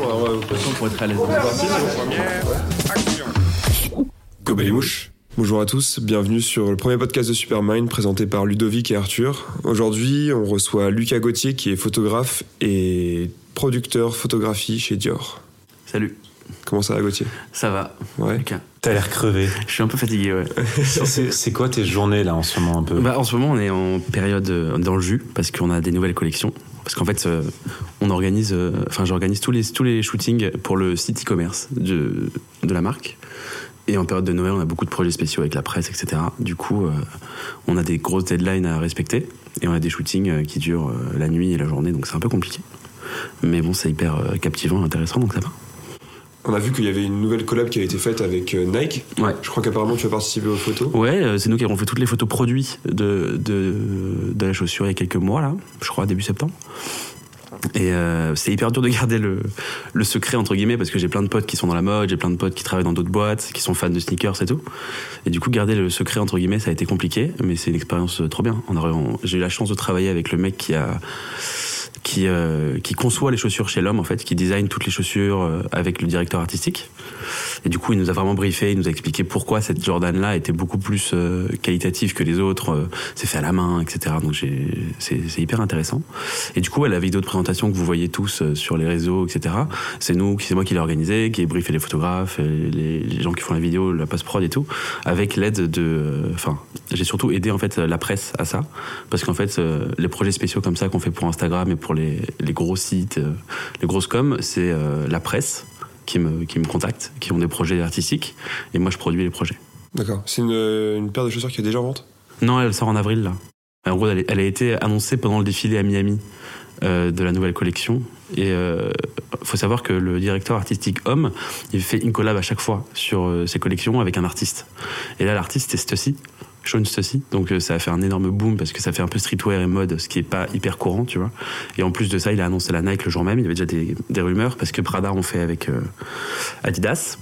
avoir l'impression pour être à l'aise. Go les mouches Bonjour à tous, bienvenue sur le premier podcast de Supermind présenté par Ludovic et Arthur. Aujourd'hui, on reçoit Lucas Gauthier qui est photographe et producteur photographie chez Dior. Salut. Comment ça va Gauthier? Ça va. Ouais. Lucas. T'as l'air crevé. Je suis un peu fatigué, ouais. C'est c'est quoi tes journées là en ce moment un peu? Bah, en ce moment, on est en période euh, dans le jus parce qu'on a des nouvelles collections. Parce qu'en fait, euh, on organise, euh, j'organise tous les, tous les shootings pour le site e-commerce de, la marque. Et en période de Noël, on a beaucoup de projets spéciaux avec la presse, etc. Du coup, euh, on a des grosses deadlines à respecter. Et on a des shootings qui durent la nuit et la journée, donc c'est un peu compliqué. Mais bon, c'est hyper captivant, intéressant, donc ça va. On a vu qu'il y avait une nouvelle collab qui a été faite avec euh, Nike. Ouais. Je crois qu'apparemment tu as participé aux photos. Ouais, euh, c'est nous qui avons fait toutes les photos produits de, de, de la chaussure il y a quelques mois, là, je crois, début septembre. Et euh, c'est hyper dur de garder le, le secret, entre guillemets, parce que j'ai plein de potes qui sont dans la mode, j'ai plein de potes qui travaillent dans d'autres boîtes, qui sont fans de sneakers et tout. Et du coup, garder le secret, entre guillemets, ça a été compliqué, mais c'est une expérience euh, trop bien. On on- j'ai eu la chance de travailler avec le mec qui a qui, euh, qui conçoit les chaussures chez l'homme en fait, qui design toutes les chaussures euh, avec le directeur artistique. Et du coup, il nous a vraiment briefé, il nous a expliqué pourquoi cette Jordan là était beaucoup plus euh, qualitative que les autres, euh, c'est fait à la main, etc. Donc c'est, hyper intéressant. Et du coup, la vidéo de présentation que vous voyez tous euh, sur les réseaux, etc. C'est nous, c'est moi qui l'ai organisé, qui ai briefé les photographes, les, gens qui font la vidéo, la post prod et tout, avec l'aide de, enfin, j'ai surtout aidé en fait la presse à ça, parce qu'en fait, les projets spéciaux comme ça qu'on fait pour Instagram et pour les, les gros sites, euh, les grosses coms, c'est euh, la presse qui me, qui me contacte, qui ont des projets artistiques, et moi je produis les projets. D'accord. C'est une, une paire de chaussures qui est déjà en vente? Non, elle sort en avril là. En gros, elle, a été annoncée pendant le défilé à Miami euh, de la nouvelle collection. Et euh, faut savoir que le directeur artistique homme, il fait une collab à chaque fois sur euh, ses collections avec un artiste. Et là, l'artiste c'est Stussy, Sean Stussy. Donc euh, ça a fait un énorme boom parce que ça fait un peu streetwear et mode, ce qui est pas hyper courant, tu vois. Et en plus de ça, il a annoncé la Nike le jour même. Il y avait déjà des, des rumeurs parce que Prada on fait avec euh, Adidas.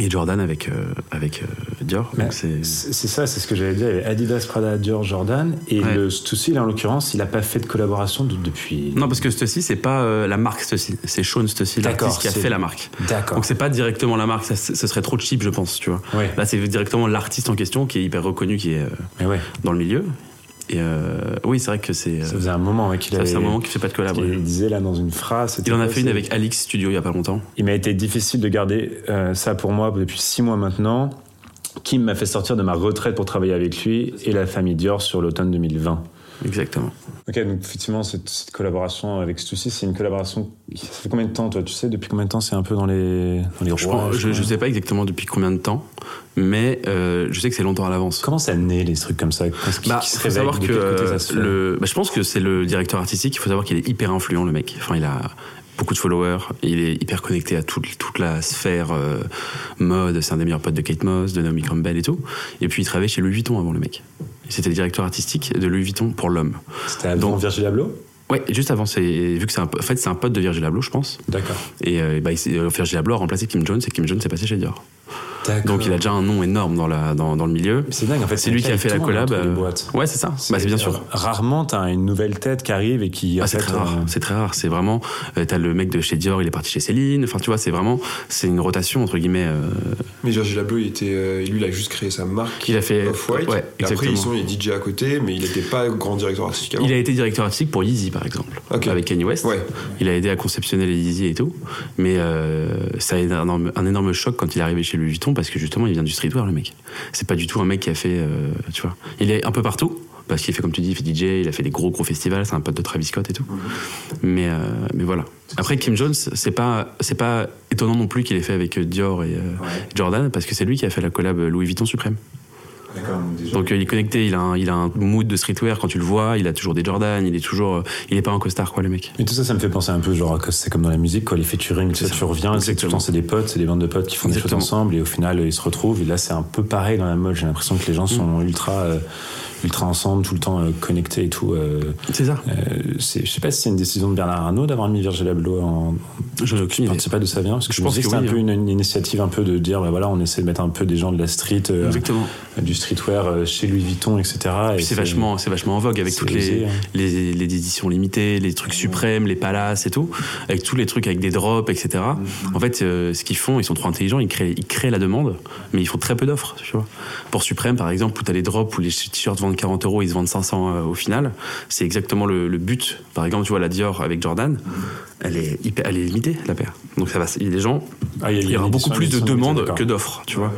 Et Jordan avec, euh, avec euh, Dior. C'est. Ça, c'est ce que j'allais dire. Il y avait Adidas, Prada, Dior, Jordan. Et Ouais. le Stussy, là, en l'occurrence, il n'a pas fait de collaboration de- depuis. Non, parce que Stussy, c'est pas euh, la marque Stussy, c'est Sean Stussy, l'artiste qui a fait la marque. D'accord. Donc c'est pas directement la marque, ça, ce serait trop cheap, je pense, tu vois. Ouais. Là, c'est directement l'artiste en question qui est hyper reconnu, qui est ouais, dans le milieu. Et euh, oui, c'est vrai que c'est. ça faisait un moment ouais, qu'il ça avait. fait un moment qu'il fait pas de collab. Il disait là dans une phrase. Il en a fait une avec Alix Studio il y a pas longtemps. Il m'a été difficile de garder euh, ça pour moi depuis six mois maintenant. Kim m'a fait sortir de ma retraite pour travailler avec lui et la famille Dior sur l'automne 2020. Exactement. Ok, donc effectivement, cette, cette collaboration avec Stussy, c'est une collaboration. Ça fait combien de temps, toi Tu sais, depuis combien de temps c'est un peu dans les, dans les Je, pense- je, je sais pas exactement depuis combien de temps, mais euh, je sais que c'est longtemps à l'avance. Comment ça naît, les trucs comme ça? Qui, Bah, faut savoir que euh, le, bah, je pense que c'est le directeur artistique. Il faut savoir qu'il est hyper influent, le mec. Enfin, il a beaucoup de followers. Il est hyper connecté à toute, toute la sphère euh, mode. C'est un des meilleurs potes de Kate Moss, de Naomi Campbell et tout. Et puis, il travaillait chez Louis Vuitton avant, le mec. C'était le directeur artistique de Louis Vuitton pour l'homme. C'était avant donc- Virgil Abloh? Ouais, juste avant, c'est vu que c'est un, en fait, c'est un pote de Virgil Abloh, je pense. D'accord. Et euh, bah, euh, Virgil Abloh a remplacé Kim Jones et Kim Jones est passé chez Dior. Donc, il a déjà un nom énorme dans, la, dans, dans le milieu. C'est dingue, en fait. C'est lui qui a fait la collab. Euh. Ouais, c'est ça. Bah, c'est bien sûr. Rarement, t'as une nouvelle tête qui arrive et qui. Ah, c'est très rare. euh, C'est très rare. C'est vraiment. euh, T'as le mec de chez Dior, il est parti chez Céline. Enfin, tu vois, c'est vraiment. C'est une rotation entre guillemets. euh, Mais Virgil Abloh, il était, euh, lui, il a juste créé sa marque. Il a fait. Off-White. Ouais, après, ils sont les DJ à côté, mais il n'était pas grand directeur artistique avant. Il a été directeur artistique pour Yeezy, par exemple, avec Kanye West. Ouais. Il a aidé à conceptionner les Yeezy et tout. Mais euh, ça a été un énorme, un énorme choc quand il est arrivé chez Louis Vuitton parce que justement, il vient du streetwear, le mec. C'est pas du tout un mec qui a fait. euh, tu vois. Il est un peu partout. Parce qu'il fait, comme tu dis, il fait DJ, il a fait des gros gros festivals, c'est un pote de Travis Scott et tout. Mais, euh, mais voilà. Après, Kim Jones, c'est pas, c'est pas étonnant non plus qu'il ait fait avec Dior et euh, Jordan, parce que c'est lui qui a fait la collab Louis Vuitton Suprême. Donc euh, il est connecté, il a, un, il a un mood de streetwear quand tu le vois, il a toujours des Jordan, il est toujours, euh, il est pas un costard quoi le mec. Et tout ça, ça me fait penser un peu, genre, c'est comme dans la musique, quoi, les featuring, ça. tu reviens, c'est tout le temps, c'est des potes, c'est des bandes de potes qui font des choses ensemble, et au final, ils se retrouvent, et là, c'est un peu pareil dans la mode, j'ai l'impression que les gens sont ultra, euh, ultra ensemble, tout le temps euh, connectés et tout. euh, C'est ça. euh, je sais pas si c'est une décision de Bernard Arnault d'avoir mis Virgil Abloh en. Je ne sais pas d'où ça vient. Parce que Je je, pense que que c'est un peu hein. une, une initiative un peu de dire, bah voilà, on essaie de mettre un peu des gens de la street, Exactement. du streetwear chez Louis Vuitton, etc. Et c'est vachement, c'est vachement en vogue avec toutes les, hein. les, les éditions limitées, les trucs suprêmes, les palaces et tout, avec tous les trucs avec des drops, etc. Mm-hmm. En fait, ce qu'ils font, ils sont trop intelligents, ils créent, ils créent la demande, mais ils font très peu d'offres, tu vois. Pour Suprême, par exemple, où t'as les drops, où les t-shirts vendent 40 euros, ils se vendent 500 euh, au final, c'est exactement le, le but. Par exemple, tu vois, la Dior avec Jordan, elle est, hyper- elle est limitée, la paire. Donc ça va, il y a des gens, Ah, il y aura beaucoup plus de demandes que d'offres, tu vois.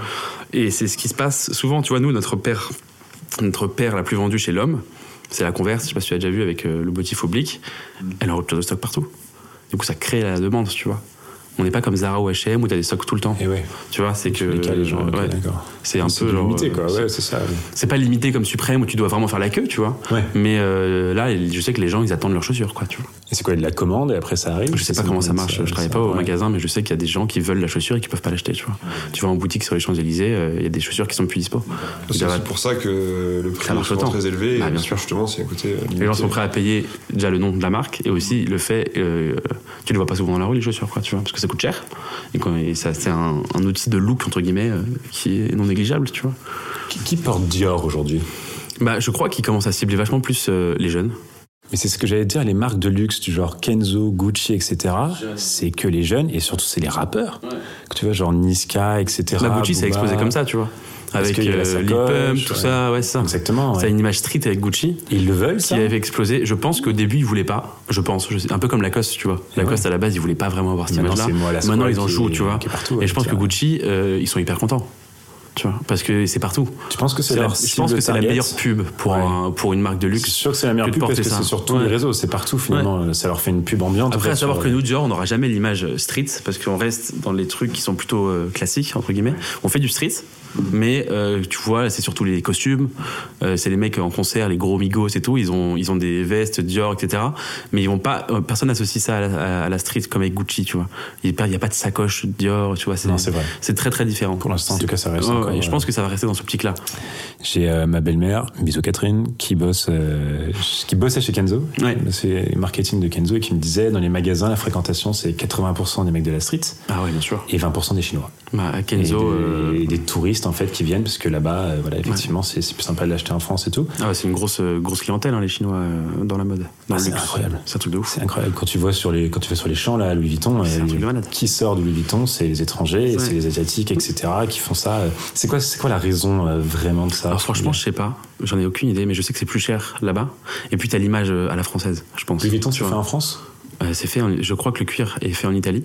Et c'est ce qui se passe souvent, tu vois, nous, notre paire, notre paire la plus vendue chez l'homme, c'est la Converse, je sais pas si tu as déjà vu avec euh, le motif oblique, elle a en rupture de stock partout. Du coup, ça crée la demande, tu vois. On n'est pas comme Zara ou H&M où t'as des stocks tout le temps. Et ouais. Tu vois, c'est que Les gens, ouais, c'est un peu genre, limité, euh, quoi. c'est- Ouais, c'est ça. C'est pas limité comme Suprême où tu dois vraiment faire la queue, tu vois. Ouais. Mais euh, là, je sais que les gens, ils attendent leurs chaussures, quoi, tu vois. Et c'est quoi de la commande et après ça arrive? Je sais pas comment ça marche. Je travaille pas au magasin, mais je sais qu'il y a des gens qui veulent la chaussure et qui peuvent pas l'acheter, tu vois. Tu vas en boutique sur les Champs-Élysées, euh, il y a des chaussures qui sont plus dispo. C'est pour ça que le prix Ça est très élevé. Bah, et bien sûr. justement, c'est côté. euh, Les gens sont prêts à payer déjà le nom de la marque et aussi le fait, euh, tu les vois pas souvent dans la rue les chaussures, quoi, tu vois, parce que ça coûte cher. Et, quand- et ça, c'est un, un outil de look entre guillemets euh, qui est non négligeable, tu vois. Qui, qui porte Dior aujourd'hui? Bah, je crois qu'ils commencent à cibler vachement plus euh, les jeunes. Mais c'est ce que j'allais dire, les marques de luxe du genre Kenzo, Gucci, etc. C'est que les jeunes et surtout c'est les rappeurs. Que tu vois, genre Niska, etc. La Gucci, ça a explosé comme ça, tu vois. Parce Avec euh, Lip sacoche, Pump, tout ouais. ça, ouais, c'est ça. Exactement. Ça a ouais. une image street avec Gucci. Ils le veulent, qui ça avait explosé. Je pense qu'au début, ils voulaient pas. Je pense. Je sais, un peu comme Lacoste, tu vois. Lacoste, à la base, ils voulaient pas vraiment avoir cette image-là. Maintenant, ils en qui jouent, est- tu vois. qui partout, Et je pense que. Gucci, euh, ils sont hyper contents. Tu vois. Parce que c'est partout. Tu penses que c'est la je pense que c'est la meilleure pub pour, Ouais. un- pour une marque de luxe. sûr que c'est la meilleure pub parce que ça. c'est sur tous Ouais. les réseaux, c'est partout finalement. Ça leur fait une pub ambiante. Après, à savoir que nous, Dior, on n'aura jamais l'image street parce qu'on reste dans les trucs qui sont plutôt euh, classiques, entre guillemets. On fait du street, mais euh, tu vois, c'est surtout les costumes. Euh, c'est les mecs en concert, les gros migos et tout. Ils ont, ils ont des vestes Dior, etc. Mais ils vont pas, euh, personne n'associe ça à la, à la street comme avec Gucci, tu vois. Il n'y a pas de sacoche Dior, tu vois. Non, c'est vrai. C'est très très différent. Pour l'instant, en tout cas, ça reste Ouais, encore, ouais, Je pense que ça va rester dans ce optique-là. J'ai euh, ma belle-mère, bisous Catherine, qui bosse, qui bossait chez Kenzo. Ouais. C'est marketing de Kenzo et qui me disait dans les magasins, la fréquentation, c'est 80% des mecs de la street Ah ouais, bien sûr. et 20% des Chinois. Bah, à Et Kenzo. des, et des touristes en fait qui viennent parce que là-bas, euh, voilà, effectivement, c'est c'est plus sympa de l'acheter en France et tout. Ah ouais, c'est une grosse, euh, grosse clientèle, hein, les Chinois, euh, dans la mode. Dans Ah, c'est luxe. incroyable. C'est un truc de ouf. C'est incroyable quand tu vois sur les quand tu vas sur les champs là à Louis Vuitton, C'est euh, qui sort de Louis Vuitton, c'est les étrangers, Ouais. c'est les asiatiques, etc. qui font ça. C'est quoi c'est quoi la raison euh, vraiment de ça? Alors franchement, je sais pas. J'en ai aucune idée, mais je sais que c'est plus cher là-bas. Et puis t'as l'image à la française, je pense. Louis Vuitton, Tu fais en France? Euh, c'est fait. en- je crois que le cuir est fait en Italie,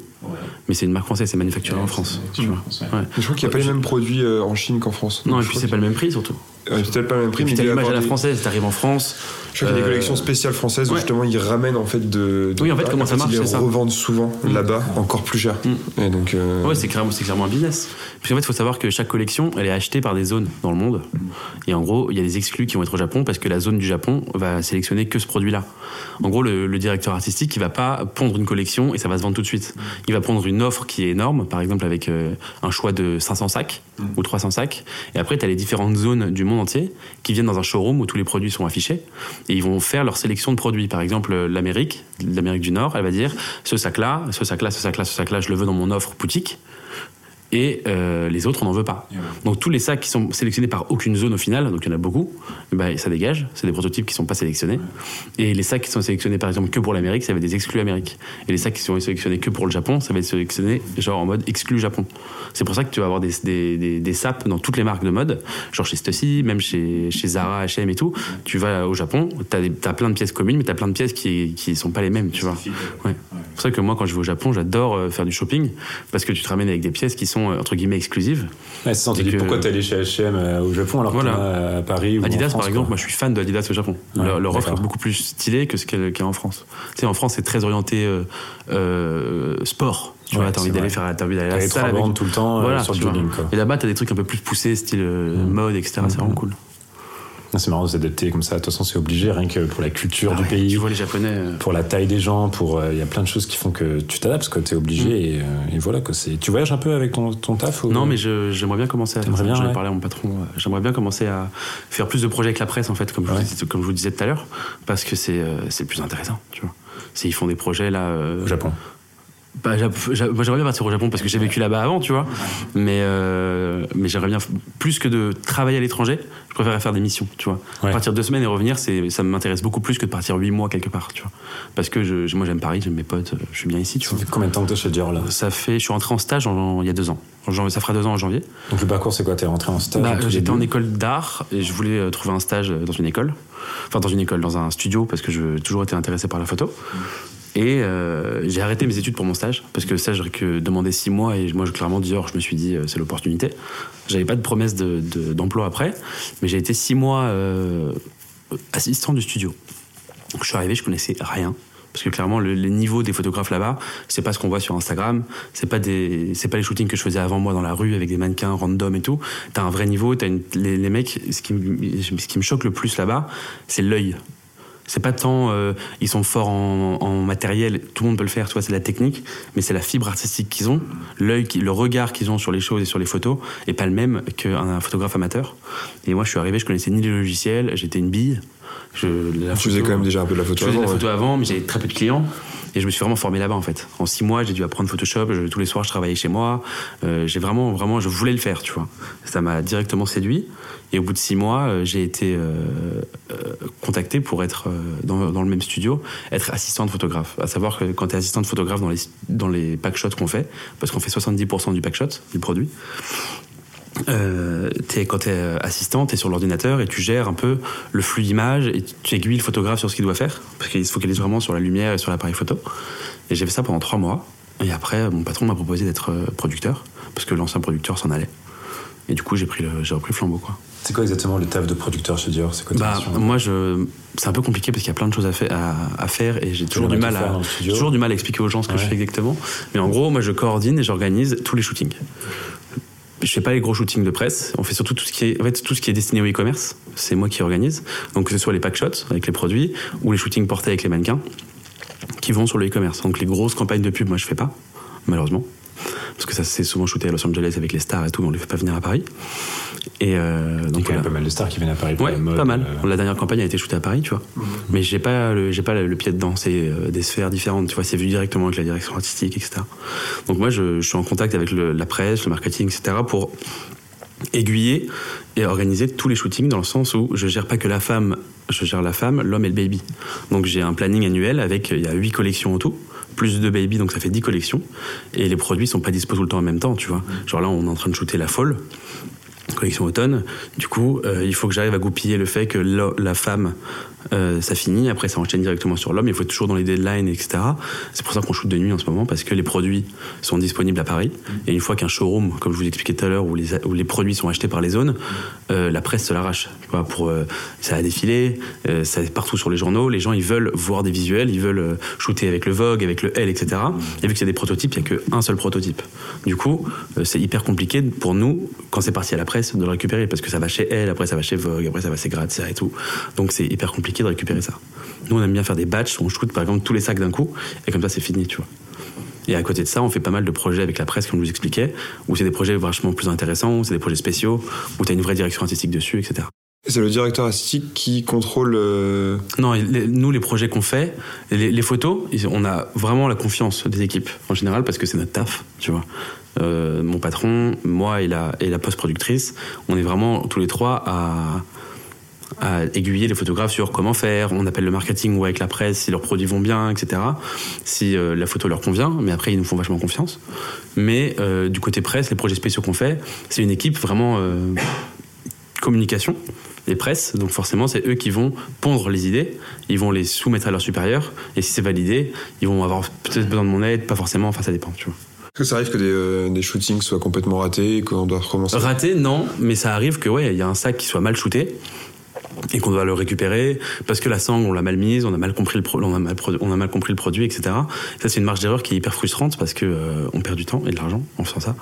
mais c'est une marque française, c'est manufacturé en France. tu vois. Ouais. Je crois qu'il n'y a pas les mêmes produits euh, en Chine qu'en France. Non, et je puis c'est pas le même prix surtout. Euh, c'est peut-être pas le même prix, Et mais t'as l'image à la des- française. T'arrives en France. Je crois qu'il y a des Euh, collections spéciales françaises où ouais. justement ils ramènent en fait de. de Oui, en fait, comment et ça marche, Ils les revendent souvent là-bas encore plus cher. Et donc. euh, Ouais, c'est clairement, c'est clairement un business. Puis en fait, il faut savoir que chaque collection, elle est achetée par des zones dans le monde. Et en gros, il y a des exclus qui vont être au Japon parce que la zone du Japon va sélectionner que ce produit-là. En gros, le, le directeur artistique, il va pas pondre une collection et ça va se vendre tout de suite. Il va prendre une offre qui est énorme, par exemple avec euh, un choix de 500 sacs ou 300 sacs. Et après, tu as les différentes zones du monde entier qui viennent dans un showroom où tous les produits sont affichés et ils vont faire leur sélection de produits. Par exemple, l'Amérique, l'Amérique du Nord, elle va dire ce sac-là, ce sac-là, ce sac-là, ce sac-là, je le veux dans mon offre boutique et euh, les autres on n'en veut pas. Donc tous les sacs qui sont sélectionnés par aucune zone au final, donc il y en a beaucoup, ben, ça dégage, c'est des prototypes qui sont pas sélectionnés. Et les sacs qui sont sélectionnés par exemple que pour l'Amérique, ça va être des exclus Amérique. Et les sacs qui sont sélectionnés que pour le Japon, ça va être sélectionné genre en mode exclu Japon. C'est pour ça que tu vas avoir des, des, des, des SAP dans toutes les marques de mode, genre chez Stussy, même chez, chez Zara, H&M et tout. Tu vas au Japon, t'as as plein de pièces communes, mais t'as plein de pièces qui qui sont pas les mêmes, tu vois. Ouais. C'est pour ça que moi quand je vais au Japon, j'adore euh, faire du shopping parce que tu te ramènes avec des pièces qui sont euh, entre guillemets exclusives. Ouais, c'est que- pourquoi t'es allé chez H&M euh, au Japon alors Voilà. que à Paris ou en Adidas, France, par exemple, quoi. moi je suis fan de Adidas au Japon. Ouais, leur leur offre est beaucoup plus stylée que ce qu'elle qu'il y a en France. Tu sais, en France, c'est très orienté euh, euh, sport. Tu Ouais, vois, t'as envie c'est d'aller faire, t'as envie d'aller à la salle avec- tout le temps euh, Voilà, sur le jogging quoi. Et là-bas, t'as des trucs un peu plus poussés, style euh, Mm. mode, etc. C'est Mm. vraiment cool. C'est marrant de s'adapter comme ça. De toute façon, c'est obligé, rien que pour la culture Ah du ouais, pays. Tu vois les Japonais. euh, pour la taille des gens, pour il y a plein de choses qui font que tu t'adaptes, que t'es obligé Mm. et, euh, et voilà. C'est. Tu voyages un peu avec ton, ton taf ou... Non, mais j'aimerais bien commencer à ça. bien, J'en ai ouais. parlé à mon patron. euh, J'aimerais bien commencer à faire plus de projets avec la presse, en fait, comme, je, vous, disais- comme je vous disais tout à l'heure, parce que c'est euh, c'est le plus intéressant, tu vois. C'est- Ils font des projets là. euh, au Japon. Bah, j'aimerais bien partir au Japon parce que j'ai vécu là-bas avant, tu vois. Mais, euh, mais j'aimerais bien, plus que de travailler à l'étranger, je préférerais faire des missions, tu vois. Ouais. Partir deux semaines et revenir, ça m'intéresse beaucoup plus que de partir huit mois quelque part, tu vois. Parce que je, moi, j'aime Paris, j'aime mes potes, euh, je suis bien ici, tu Ça vois. fait combien de temps que t'es chez Dior là? Ça fait, je suis rentré en stage en- il y a deux ans. En ça fera deux ans en janvier. Donc le parcours c'est quoi? T'es rentré en stage Bah, tout j'étais en école d'art et je voulais euh, trouver un stage euh, dans une école. Enfin, dans une école, dans un studio, parce que j'ai toujours été intéressé par la photo. Et euh, j'ai arrêté mes études pour mon stage, parce que le stage, j'aurais que demandé six mois, et moi, clairement, Dior, je me suis dit, euh, c'est l'opportunité. J'avais pas de promesse de- de- d'emploi après, mais j'ai été six mois euh, assistant du studio. Donc, je suis arrivé, je connaissais rien. Parce que clairement, le, les niveaux des photographes là-bas, c'est pas ce qu'on voit sur Instagram, c'est pas des, c'est pas les shootings que je faisais avant moi dans la rue avec des mannequins random et tout. T'as un vrai niveau, t'as les, mecs, ce qui me choque le plus là-bas, c'est l'œil. C'est pas tant euh, ils sont forts en, en matériel, tout le monde peut le faire, tu vois, c'est la technique, mais c'est la fibre artistique qu'ils ont, l'œil, le regard qu'ils ont sur les choses et sur les photos est pas le même qu'un photographe amateur. Et moi, je suis arrivé, je connaissais ni les logiciels, j'étais une bille. Je, la Tu faisais quand même déjà un peu de la je photo faisais de la ouais. photo avant, mais j'avais très peu de clients. Et je me suis vraiment formé là-bas en fait. En six mois, j'ai dû apprendre Photoshop. Tous les soirs, je travaillais chez moi. Euh, j'ai vraiment, vraiment, je voulais le faire, tu vois. Ça m'a directement séduit. Et au bout de six mois, euh, j'ai été euh, euh, contacté pour être dans, le même studio, être assistant de photographe. À savoir que quand tu es assistant de photographe dans les, dans les packshots qu'on fait, parce qu'on fait 70% du packshot, du produit, euh, quand tu es assistant, tu es sur l'ordinateur et tu gères un peu le flux d'images et tu aiguilles le photographe sur ce qu'il doit faire, parce qu'il se focalise vraiment sur la lumière et sur l'appareil photo. Et j'ai fait ça pendant trois mois. Et après, mon patron m'a proposé d'être euh, producteur, parce que l'ancien producteur s'en allait. Et du coup, j'ai pris le, j'ai repris le flambeau, quoi. C'est quoi exactement le taf de producteur chez Dior? C'est quoi Bah, moi, je, c'est un peu compliqué parce qu'il y a plein de choses à, faire, à, à faire et j'ai toujours du mal à, toujours du mal à expliquer aux gens ce que je fais exactement. Mais en gros, moi, je coordonne et j'organise tous les shootings. Je fais pas les gros shootings de presse. On fait surtout tout ce qui est, tout ce qui est destiné au e-commerce. C'est moi qui organise. Donc, que ce soit les packshots avec les produits ou les shootings portés avec les mannequins qui vont sur le e-commerce. Donc, les grosses campagnes de pub, moi, je fais pas, malheureusement. Parce que ça, c'est souvent shooté à Los Angeles avec les stars et tout, on les fait pas venir à Paris. Et euh, Il y a donc, quand même voilà. pas mal de stars qui viennent à Paris pour Ouais, la mode. pas mal. euh, La dernière campagne a été shootée à Paris, tu vois. Mais j'ai pas, le, j'ai pas le, pied dedans. C'est euh, des sphères différentes, tu vois. C'est vu directement avec la direction artistique, etc. Donc moi, je, je suis en contact avec le- la presse, le marketing, etc. pour aiguiller et organiser tous les shootings dans le sens où je gère pas que la femme, je gère la femme, l'homme et le baby. Donc j'ai un planning annuel avec, il y a huit collections en tout, plus deux baby, donc ça fait 10 collections. Et les produits sont pas dispo tout le temps en même temps, tu vois. Genre là, on est en train de shooter la folle collection automne. Du coup, euh, il faut que j'arrive à goupiller le fait que la, la femme, euh, ça finit. Après, ça enchaîne directement sur l'homme. Il faut être toujours dans les deadlines, etc. C'est pour ça qu'on shoot de nuit en ce moment, parce que les produits sont disponibles à Paris. Et une fois qu'un showroom, comme je vous expliquais tout à l'heure, où les, où les produits sont achetés par les zones, euh, la presse se l'arrache. Pour, euh, ça a défilé, ça est partout sur les journaux. Les gens, ils veulent voir des visuels, ils veulent shooter avec le Vogue, avec le L, etc. Et vu y a des prototypes, il n'y a qu'un seul prototype. Du coup, c'est hyper compliqué pour nous, quand c'est parti à la presse, de le récupérer, parce que ça va chez Elle, après ça va chez Vogue, après ça va chez Grazia et tout. Donc c'est hyper compliqué de récupérer ça. Nous, on aime bien faire des batchs, on shoot par exemple tous les sacs d'un coup, et comme ça c'est fini, tu vois. Et à côté de ça, on fait pas mal de projets avec la presse, comme je vous expliquais, où c'est des projets vachement plus intéressants, où c'est des projets spéciaux, où tu as une vraie direction artistique dessus, etc. C'est le directeur artistique qui contrôle. euh, Non, les- nous, les projets qu'on fait, les, les photos, on a vraiment la confiance des équipes, en général, parce que c'est notre taf, tu vois. Euh, mon patron, moi et la, et post-productrice, on est vraiment tous les trois à, aiguiller les photographes sur comment faire. On appelle le marketing ou avec la presse si leurs produits vont bien, etc. Si euh, la photo leur convient, mais après ils nous font vachement confiance. Mais euh, du côté presse, les projets spéciaux qu'on fait, c'est une équipe vraiment communication les presses, donc forcément c'est eux qui vont pondre les idées, ils vont les soumettre à leurs supérieurs, et si c'est validé, ils vont avoir peut-être besoin de mon aide, pas forcément, enfin ça dépend, tu. Est-ce que ça arrive que des, euh, des shootings soient complètement ratés et qu'on doit recommencer? Raté, non, mais ça arrive que ouais, il y a un sac qui soit mal shooté et qu'on doit le récupérer parce que la sangle on l'a mal mise, on a mal compris le pro- on a mal, pro- on a mal compris le produit, etc. Ça c'est une marge d'erreur qui est hyper frustrante parce que euh, on perd du temps et de l'argent en faisant ça.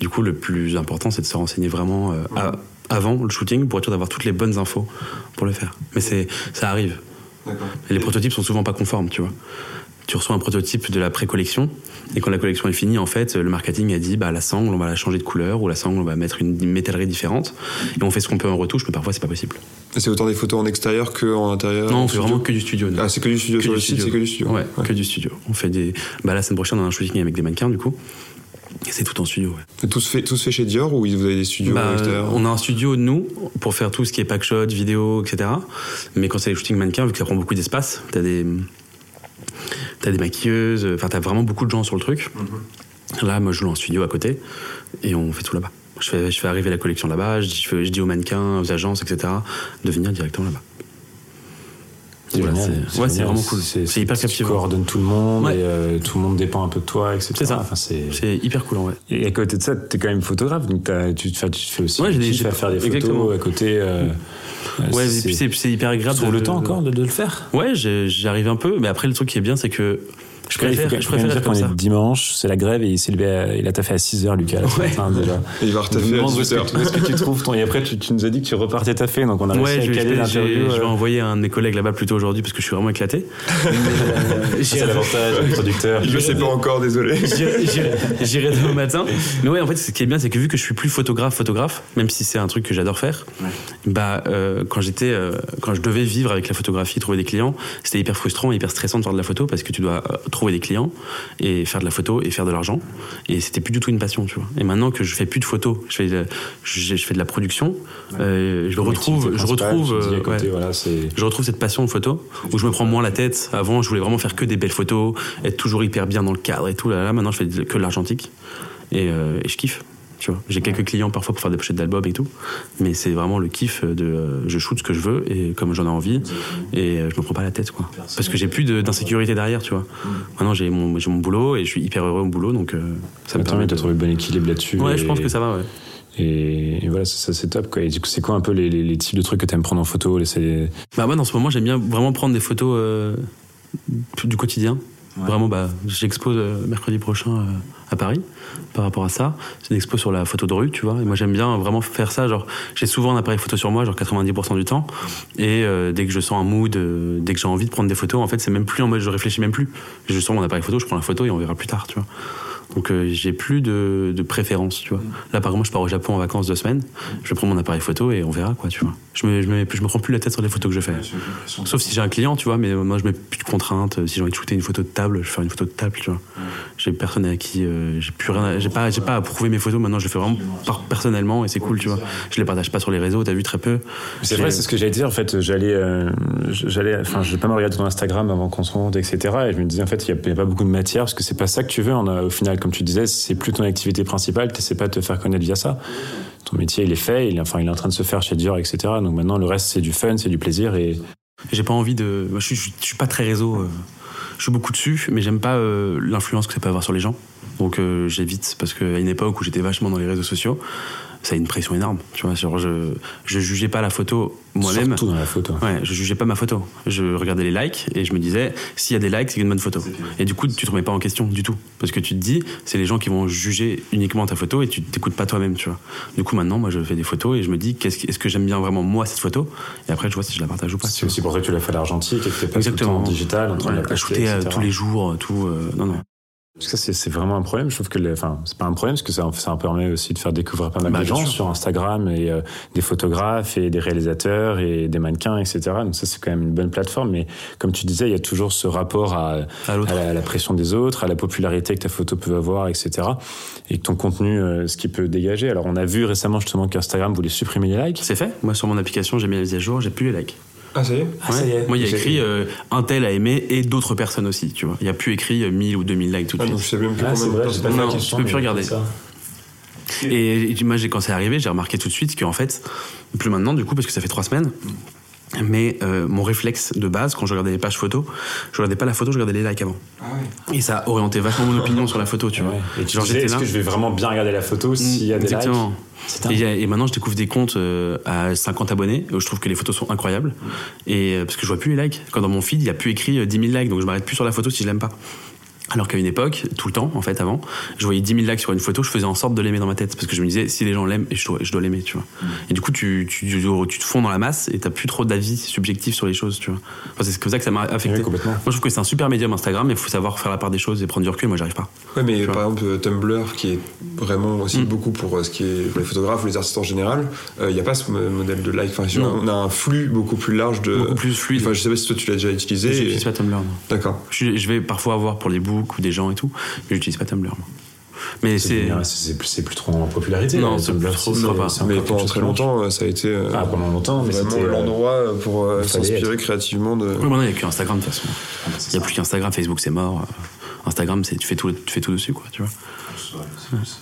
Du coup, le plus important c'est de se renseigner vraiment euh, à- avant le shooting pour être sûr d'avoir toutes les bonnes infos pour le faire. Mais c'est, ça arrive. Et les prototypes sont souvent pas conformes, tu vois. Tu reçois un prototype de la pré-collection, et quand la collection est finie, en fait, le marketing a dit, bah, la sangle, on va la changer de couleur, ou la sangle, on va mettre une métallerie différente, et on fait ce qu'on peut en retouche, mais parfois c'est pas possible. Et c'est autant des photos en extérieur qu'en intérieur Non, on fait vraiment que du studio. Ah, c'est que du studio Que sur du le site, c'est que du studio. Ouais, que du studio. On fait des. Bah là, la semaine prochaine, on a un shooting avec des mannequins, du coup. Et c'est tout en studio, ouais. Et Tout se fait, tout se fait chez Dior ou vous avez des studios Bah, on a un studio, nous, pour faire tout ce qui est pack shot, vidéo, etc. Mais quand c'est les shootings mannequins, vu que ça prend beaucoup d'espace, t'as des. T'as des maquilleuses, enfin, t'as vraiment beaucoup de gens sur le truc. Là, moi, je joue en studio à côté et on fait tout là-bas. Je fais, je fais arriver la collection là-bas, je, dis- je je dis aux mannequins, aux agences, etc., de venir directement là-bas. C'est Voilà, génial, c'est- ouais, c'est génial. vraiment cool. C'est hyper Tu captivant. coordonnes tout le monde, Ouais. et euh, tout le monde dépend un peu de toi, etc. C'est ça. Enfin, c'est... Hyper cool, en vrai. Et à côté de ça, t'es quand même photographe, donc tu, tu fais aussi Ouais, j'ai des- j'ai- à faire des photos exactement. à côté. euh, euh, Ouais, et c'est- puis c'est hyper tu agréable. trouves de- le temps encore de, de le faire? Ouais, j'arrive un peu, mais après, le truc qui est bien, c'est que je préfère, quand- je préfère dire qu'on est dimanche, c'est la grève et il s'est levé à- il a taffé à 6h, Lucas, ce Ouais. matin déjà. Et il va retaffer à demande où est-ce 18h. que, où est-ce que tu trouves ton. Et après, tu, tu nous as dit que tu repartais taffer, donc on a réussi Ouais, à je, caler je- l'interview. je vais euh. envoyer un de mes collègues là-bas plutôt aujourd'hui parce que je suis vraiment éclaté. C'est l'avantage du producteur. Je sais pas encore, désolé. J'irai- demain matin. Mais ouais, en fait, ce qui est bien, c'est que vu que je suis plus photographe, photographe, même si c'est un truc que j'adore faire, bah, euh, quand j'étais, euh, quand je devais vivre avec la photographie, trouver des clients, c'était hyper frustrant et hyper stressant de faire de la photo parce que tu dois euh, trouver des clients et faire de la photo et faire de l'argent. Et c'était plus du tout une passion, tu vois. Et maintenant que je fais plus de photos, je fais, de- je, je fais de la production, euh, je retrouve, je retrouve, euh, ouais voilà, je retrouve cette passion de photo où je me prends moins la tête. Avant, je voulais vraiment faire que des belles photos, être toujours hyper bien dans le cadre et tout. Là, là maintenant, je fais que de l'argentique et, euh, et je kiffe. Tu vois, j'ai quelques clients parfois pour faire des pochettes d'albums et tout, mais c'est vraiment le kiff de euh, je shoot ce que je veux et comme j'en ai envie et euh, je me prends pas la tête quoi. Parce que j'ai plus de- d'insécurité derrière, tu vois. Maintenant j'ai mon mon boulot et je suis hyper heureux au boulot donc euh, ça me permet de. trouvé le bon équilibre là-dessus. Ouais, et- je pense que ça va. Ouais. Et, et voilà, ça, ça, c'est top. Quoi. Et du coup, c'est quoi un peu les, les, les types de trucs que t'aimes prendre en photo les, Bah moi, dans ce moment, j'aime bien vraiment prendre des photos euh, du quotidien. Vraiment, bah, j'expose euh, mercredi prochain à Paris par rapport à ça. C'est une expo sur la photo de rue, tu vois. Et moi, j'aime bien vraiment faire ça. Genre, j'ai souvent un appareil photo sur moi, genre 90% du temps. Et euh, dès que je sens un mood, euh, dès que j'ai envie de prendre des photos, en fait, c'est même plus en mode je réfléchis même plus. Je sens mon appareil photo, je prends la photo et on verra plus tard, tu vois. Donc euh, j'ai plus de, de préférence, tu vois. Là, par exemple, je pars au Japon en vacances deux semaines. Je prends mon appareil photo et on verra, quoi, tu vois. Je me, je me, je me prends plus la tête sur les photos que je fais. Sauf si j'ai un client, tu vois, mais moi je mets plus de contraintes. Si j'ai envie de shooter une photo de table, je fais une photo de table, tu vois. J'ai personne à qui, euh, j'ai plus rien, à- j'ai pas, j'ai pas à prouver mes photos. Maintenant, je le fais vraiment par, personnellement et c'est cool, tu vois. Je les partage pas sur les réseaux, t'as vu très peu. C'est vrai, c'est ce que j'allais dire. En fait, j'allais, euh, j'allais, enfin, j'ai pas mal regardé ton Instagram avant qu'on se rencontre, etc. Et je me disais, en fait, il n'y a, il y a pas beaucoup de matière parce que c'est pas ça que tu veux. On a, au final, comme tu disais, c'est plus ton activité principale. Tu sais pas de te faire connaître via ça. Ton métier, il est fait. Il est, enfin, il est en train de se faire chez Dior, etc. Donc maintenant, le reste, c'est du fun, c'est du plaisir. Et J'ai pas envie de. Je suis, suis pas très réseau. euh, Je suis beaucoup dessus, mais j'aime pas euh, l'influence que ça peut avoir sur les gens. Donc euh, j'évite parce qu'à une époque où j'étais vachement dans les réseaux sociaux, ça a une pression énorme. Tu vois, genre je je jugeais pas la photo moi-même. surtout dans la photo. Ouais, je jugeais pas ma photo. Je regardais les likes et je me disais, s'il y a des likes, c'est une bonne photo. Et du coup, tu te remets pas en question du tout. Parce que tu te dis, c'est les gens qui vont juger uniquement ta photo et tu t'écoutes pas toi-même, tu vois. Du coup, maintenant, moi, je fais des photos et je me dis, qu'est-ce que- est-ce que j'aime bien vraiment moi cette photo? Et après, je vois si je la partage ou pas. C'est aussi pour ça que tu l'as fait à l'argentique et que t'es pas Exactement. tout le temps en digital, en train de Ouais, la poster, shooter euh, etc. tous les jours, tout. euh, non, non. Ça, c'est vraiment un problème. Je trouve que, les- enfin, c'est pas un problème parce que ça, ça permet aussi de faire découvrir pas mal Bah, de gens sur Instagram et euh, des photographes et des réalisateurs et des mannequins, etc. Donc ça, c'est quand même une bonne plateforme. Mais comme tu disais, il y a toujours ce rapport à, À la, à la pression des autres, à la popularité que ta photo peut avoir, etc. Et que ton contenu, euh, ce qui peut dégager. Alors, on a vu récemment justement qu'Instagram voulait supprimer les likes. C'est fait. Moi, sur mon application, j'ai mis la mise à jour, j'ai plus les likes. Ah, ça y est Ah, ça y est. Moi, il y a J'ai- écrit euh, un tel a aimé et d'autres personnes aussi, tu vois. Il y a plus écrit euh, 1000 ou 2000 likes tout de Ah, suite. donc je sais même plus Ah, c'est combien de Non, tu peux plus regarder. ça. Et, moi, j'ai- quand c'est arrivé, j'ai remarqué tout de suite qu'en fait, plus maintenant, du coup, parce que ça fait trois semaines, mais euh, mon réflexe de base, quand je regardais les pages photos, je regardais pas la photo, je regardais les likes avant. Et ça a orienté vachement mon opinion sur la photo, tu vois. Ouais. Et tu Genre, disais, j'étais est-ce là. que je vais vraiment bien regarder la photo s'il y a des Exactement. likes Et, et maintenant, je découvre des comptes euh, à 50 abonnés où je trouve que les photos sont incroyables. Et euh, parce que je vois plus les likes. Quand dans mon feed, il y a plus écrit euh, 10 000 likes, donc je m'arrête plus sur la photo si je l'aime pas. Alors qu'à une époque, tout le temps, en fait, avant, je voyais 10 000 likes sur une photo, je faisais en sorte de l'aimer dans ma tête. Parce que je me disais, si les gens l'aiment, je dois, je dois l'aimer, tu vois. Et du coup, tu, tu, tu, tu te fonds dans la masse et t'as plus trop d'avis subjectifs sur les choses, tu vois. Enfin, c'est comme ça que ça m'a affecté. Oui. Moi, je trouve que c'est un super médium Instagram, mais il faut savoir faire la part des choses et prendre du recul. Moi, j'arrive pas. Ouais, mais vois. par exemple, euh, Tumblr, qui est vraiment aussi Mm. beaucoup pour euh, ce qui est pour les photographes ou les artistes en général, il n'y a pas ce mo- modèle de like. Enfin, Non. on a un flux beaucoup plus large de. Beaucoup plus fluide. Enfin, je sais pas si toi tu l'as déjà utilisé. Je et- pas Tumblr. D'accord. Je, je vais parfois avoir pour les books ou des gens et tout, mais j'utilise pas Tumblr. moi. Mais C'est c'est. plus, c'est plus trop en popularité. Non, euh, c'est Tumblr, plus trop, Mais pendant très longtemps, ça a été euh, Ah, pendant longtemps, mais vraiment c'était. euh, l'endroit pour s'inspirer créativement de. Ouais, maintenant, il n'y a que Instagram de toute façon. ah, bah, Il n'y a plus qu'Instagram, Facebook, c'est mort. Instagram, c'est tu fais tout, tu fais tout dessus, quoi. Tu vois.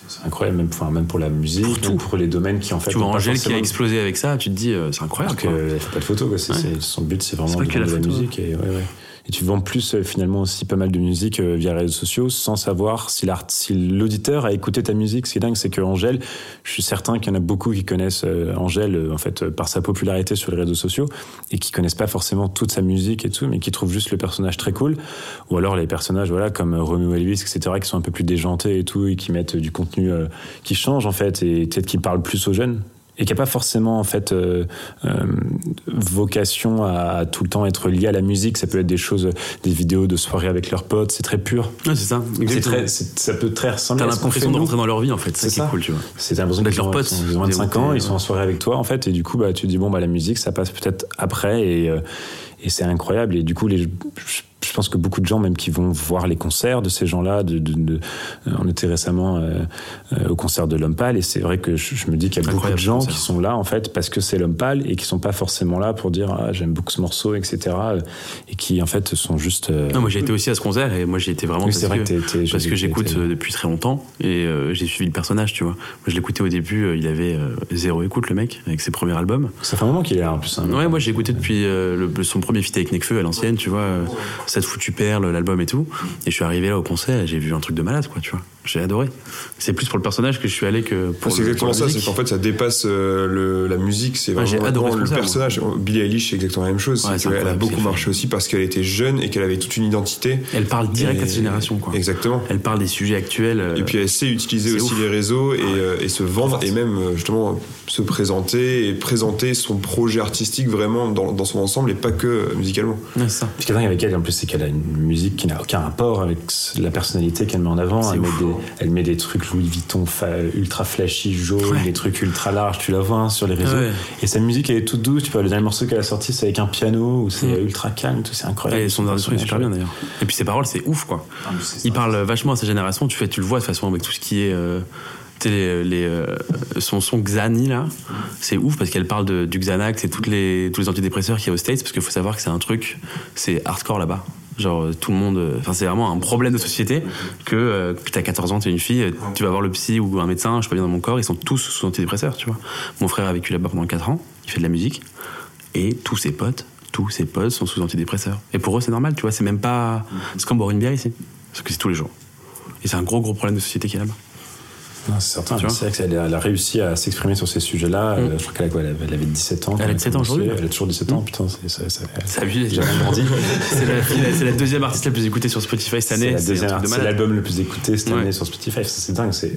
C'est incroyable, même, enfin, même pour la musique, Pour tout. pour les domaines qui en fait. tu vois Angèle qui a explosé avec ça, tu te dis, euh, c'est incroyable. Qu'elle fait pas de photos, quoi. Son but, c'est vraiment C'est pas de que la vendre de la photo, musique. Et, ouais, ouais. Et tu vends plus euh, finalement aussi pas mal de musique euh, via les réseaux sociaux sans savoir si l'art- si l'auditeur a écouté ta musique. Ce qui est dingue, c'est que Angèle, je suis certain qu'il y en a beaucoup qui connaissent euh, Angèle en fait par sa popularité sur les réseaux sociaux et qui connaissent pas forcément toute sa musique et tout, mais qui trouvent juste le personnage très cool. Ou alors les personnages voilà comme Romeo Elvis, etc., qui sont un peu plus déjantés et tout et qui mettent du contenu qui change en fait et peut-être qui parle plus aux jeunes et qui a pas forcément en fait euh, euh, vocation à, tout le temps être lié à la musique. Ça peut être des choses, des vidéos de soirée avec leurs potes. C'est très pur. Ouais, c'est ça. Très, ça peut très ressembler T'as l'impression de rentrer dans leur vie, en fait. C'est ça C'est qui est cool, tu vois. C'est l'impression qu'ils leurs potes, ils ont 25 ans, ils sont en soirée avec toi en fait, et du coup bah tu te dis bon bah la musique ça passe peut-être après et euh, et c'est incroyable et du coup les je, pense que beaucoup de gens même qui vont voir les concerts de ces gens-là, de, de- de- euh, on était récemment euh, euh, au concert de l'homme pâle et c'est vrai que je, je me dis qu'il y a beaucoup de gens qui sont là en fait parce que c'est l'homme pâle et qui sont pas forcément là pour dire ah, j'aime beaucoup ce morceau etc et qui en fait sont juste euh, Non, moi j'ai été aussi à ce concert et moi j'ai été vraiment Oui, parce c'est vrai que, que parce que j'écoute depuis très longtemps et j'ai suivi le personnage, tu vois. Moi je l'écoutais au début, il avait zéro écoute le mec avec ses premiers albums. ça fait un moment qu'il est là en plus hein. Ouais, moi j'ai écouté depuis le- son premier feat avec Nekfeu à l'ancienne, tu vois, cette foutue perle, l'album et tout. Et je suis arrivé là au concert et j'ai vu un truc de malade, quoi, tu vois. J'ai adoré. C'est plus pour le personnage que je suis allé que pour c'est le- exactement pour la ça, c'est qu'en fait ça dépasse euh, le, la musique, c'est Ouais, vraiment adoré ce le personnage. Billie Eilish, c'est exactement la même chose. Ouais, c'est c'est qu'elle a beaucoup c'est marché aussi parce qu'elle était jeune et qu'elle avait toute une identité. Elle parle direct Et- à cette génération, quoi. Exactement. Elle parle des sujets actuels. euh, Et puis elle sait utiliser c'est aussi ouf. les réseaux et, euh, et se vendre et même euh, justement se présenter et présenter son projet artistique vraiment dans, dans son ensemble et pas que musicalement. ouais, c'est ça. Ce qui est dingue avec elle, en plus, c'est qu'elle a une musique qui n'a aucun rapport avec la personnalité qu'elle met en avant. Elle met, des, elle met des trucs Louis Vuitton fa- ultra flashy, Ouais. des trucs ultra larges, tu la vois hein, sur les réseaux. Ouais. Et sa musique, elle est toute douce. Tu vois, le dernier morceau qu'elle a sorti, c'est avec un piano, où c'est Mm. ultra calme, tout, c'est incroyable. Et son dernier son est super bien d'ailleurs. Et puis ses paroles, c'est ouf, quoi. Il parle vachement à sa génération. Tu fais, tu le vois de toute façon avec tout ce qui est euh, les, euh, son son Xani là. C'est ouf parce qu'elle parle de, du Xanax et toutes les tous les antidépresseurs qu'il y a aux States parce qu'il faut savoir que c'est un truc, c'est hardcore là-bas. Genre euh, tout le monde, euh, enfin c'est vraiment un problème de société que, euh, que t'as 14 ans, t'es une fille, tu vas voir le psy ou un médecin, je suis pas bien dans mon corps, ils sont tous sous antidépresseurs, tu vois. Mon frère a vécu là-bas pendant 4 ans, il fait de la musique et tous ses potes, tous ses potes sont sous antidépresseurs. Et pour eux, c'est normal, tu vois, c'est même pas. C'est comme boire une bière ici. Parce que c'est tous les jours. Et c'est un gros, gros problème de société qu'il y a là-bas. C'est certain. C'est vrai qu'elle a, réussi à s'exprimer sur ces sujets-là. Euh, Je crois qu'elle elle avait- elle avait 17 ans. Elle a a 17 ans aujourd'hui. Elle a toujours 17 ans, putain. Ça, ça, Ça a vu, J'ai rien grandi. c'est la, deuxième artiste la plus écoutée sur Spotify cette année. C'est l'album le plus écouté cette Ouais. année sur Spotify. C'est dingue. C'est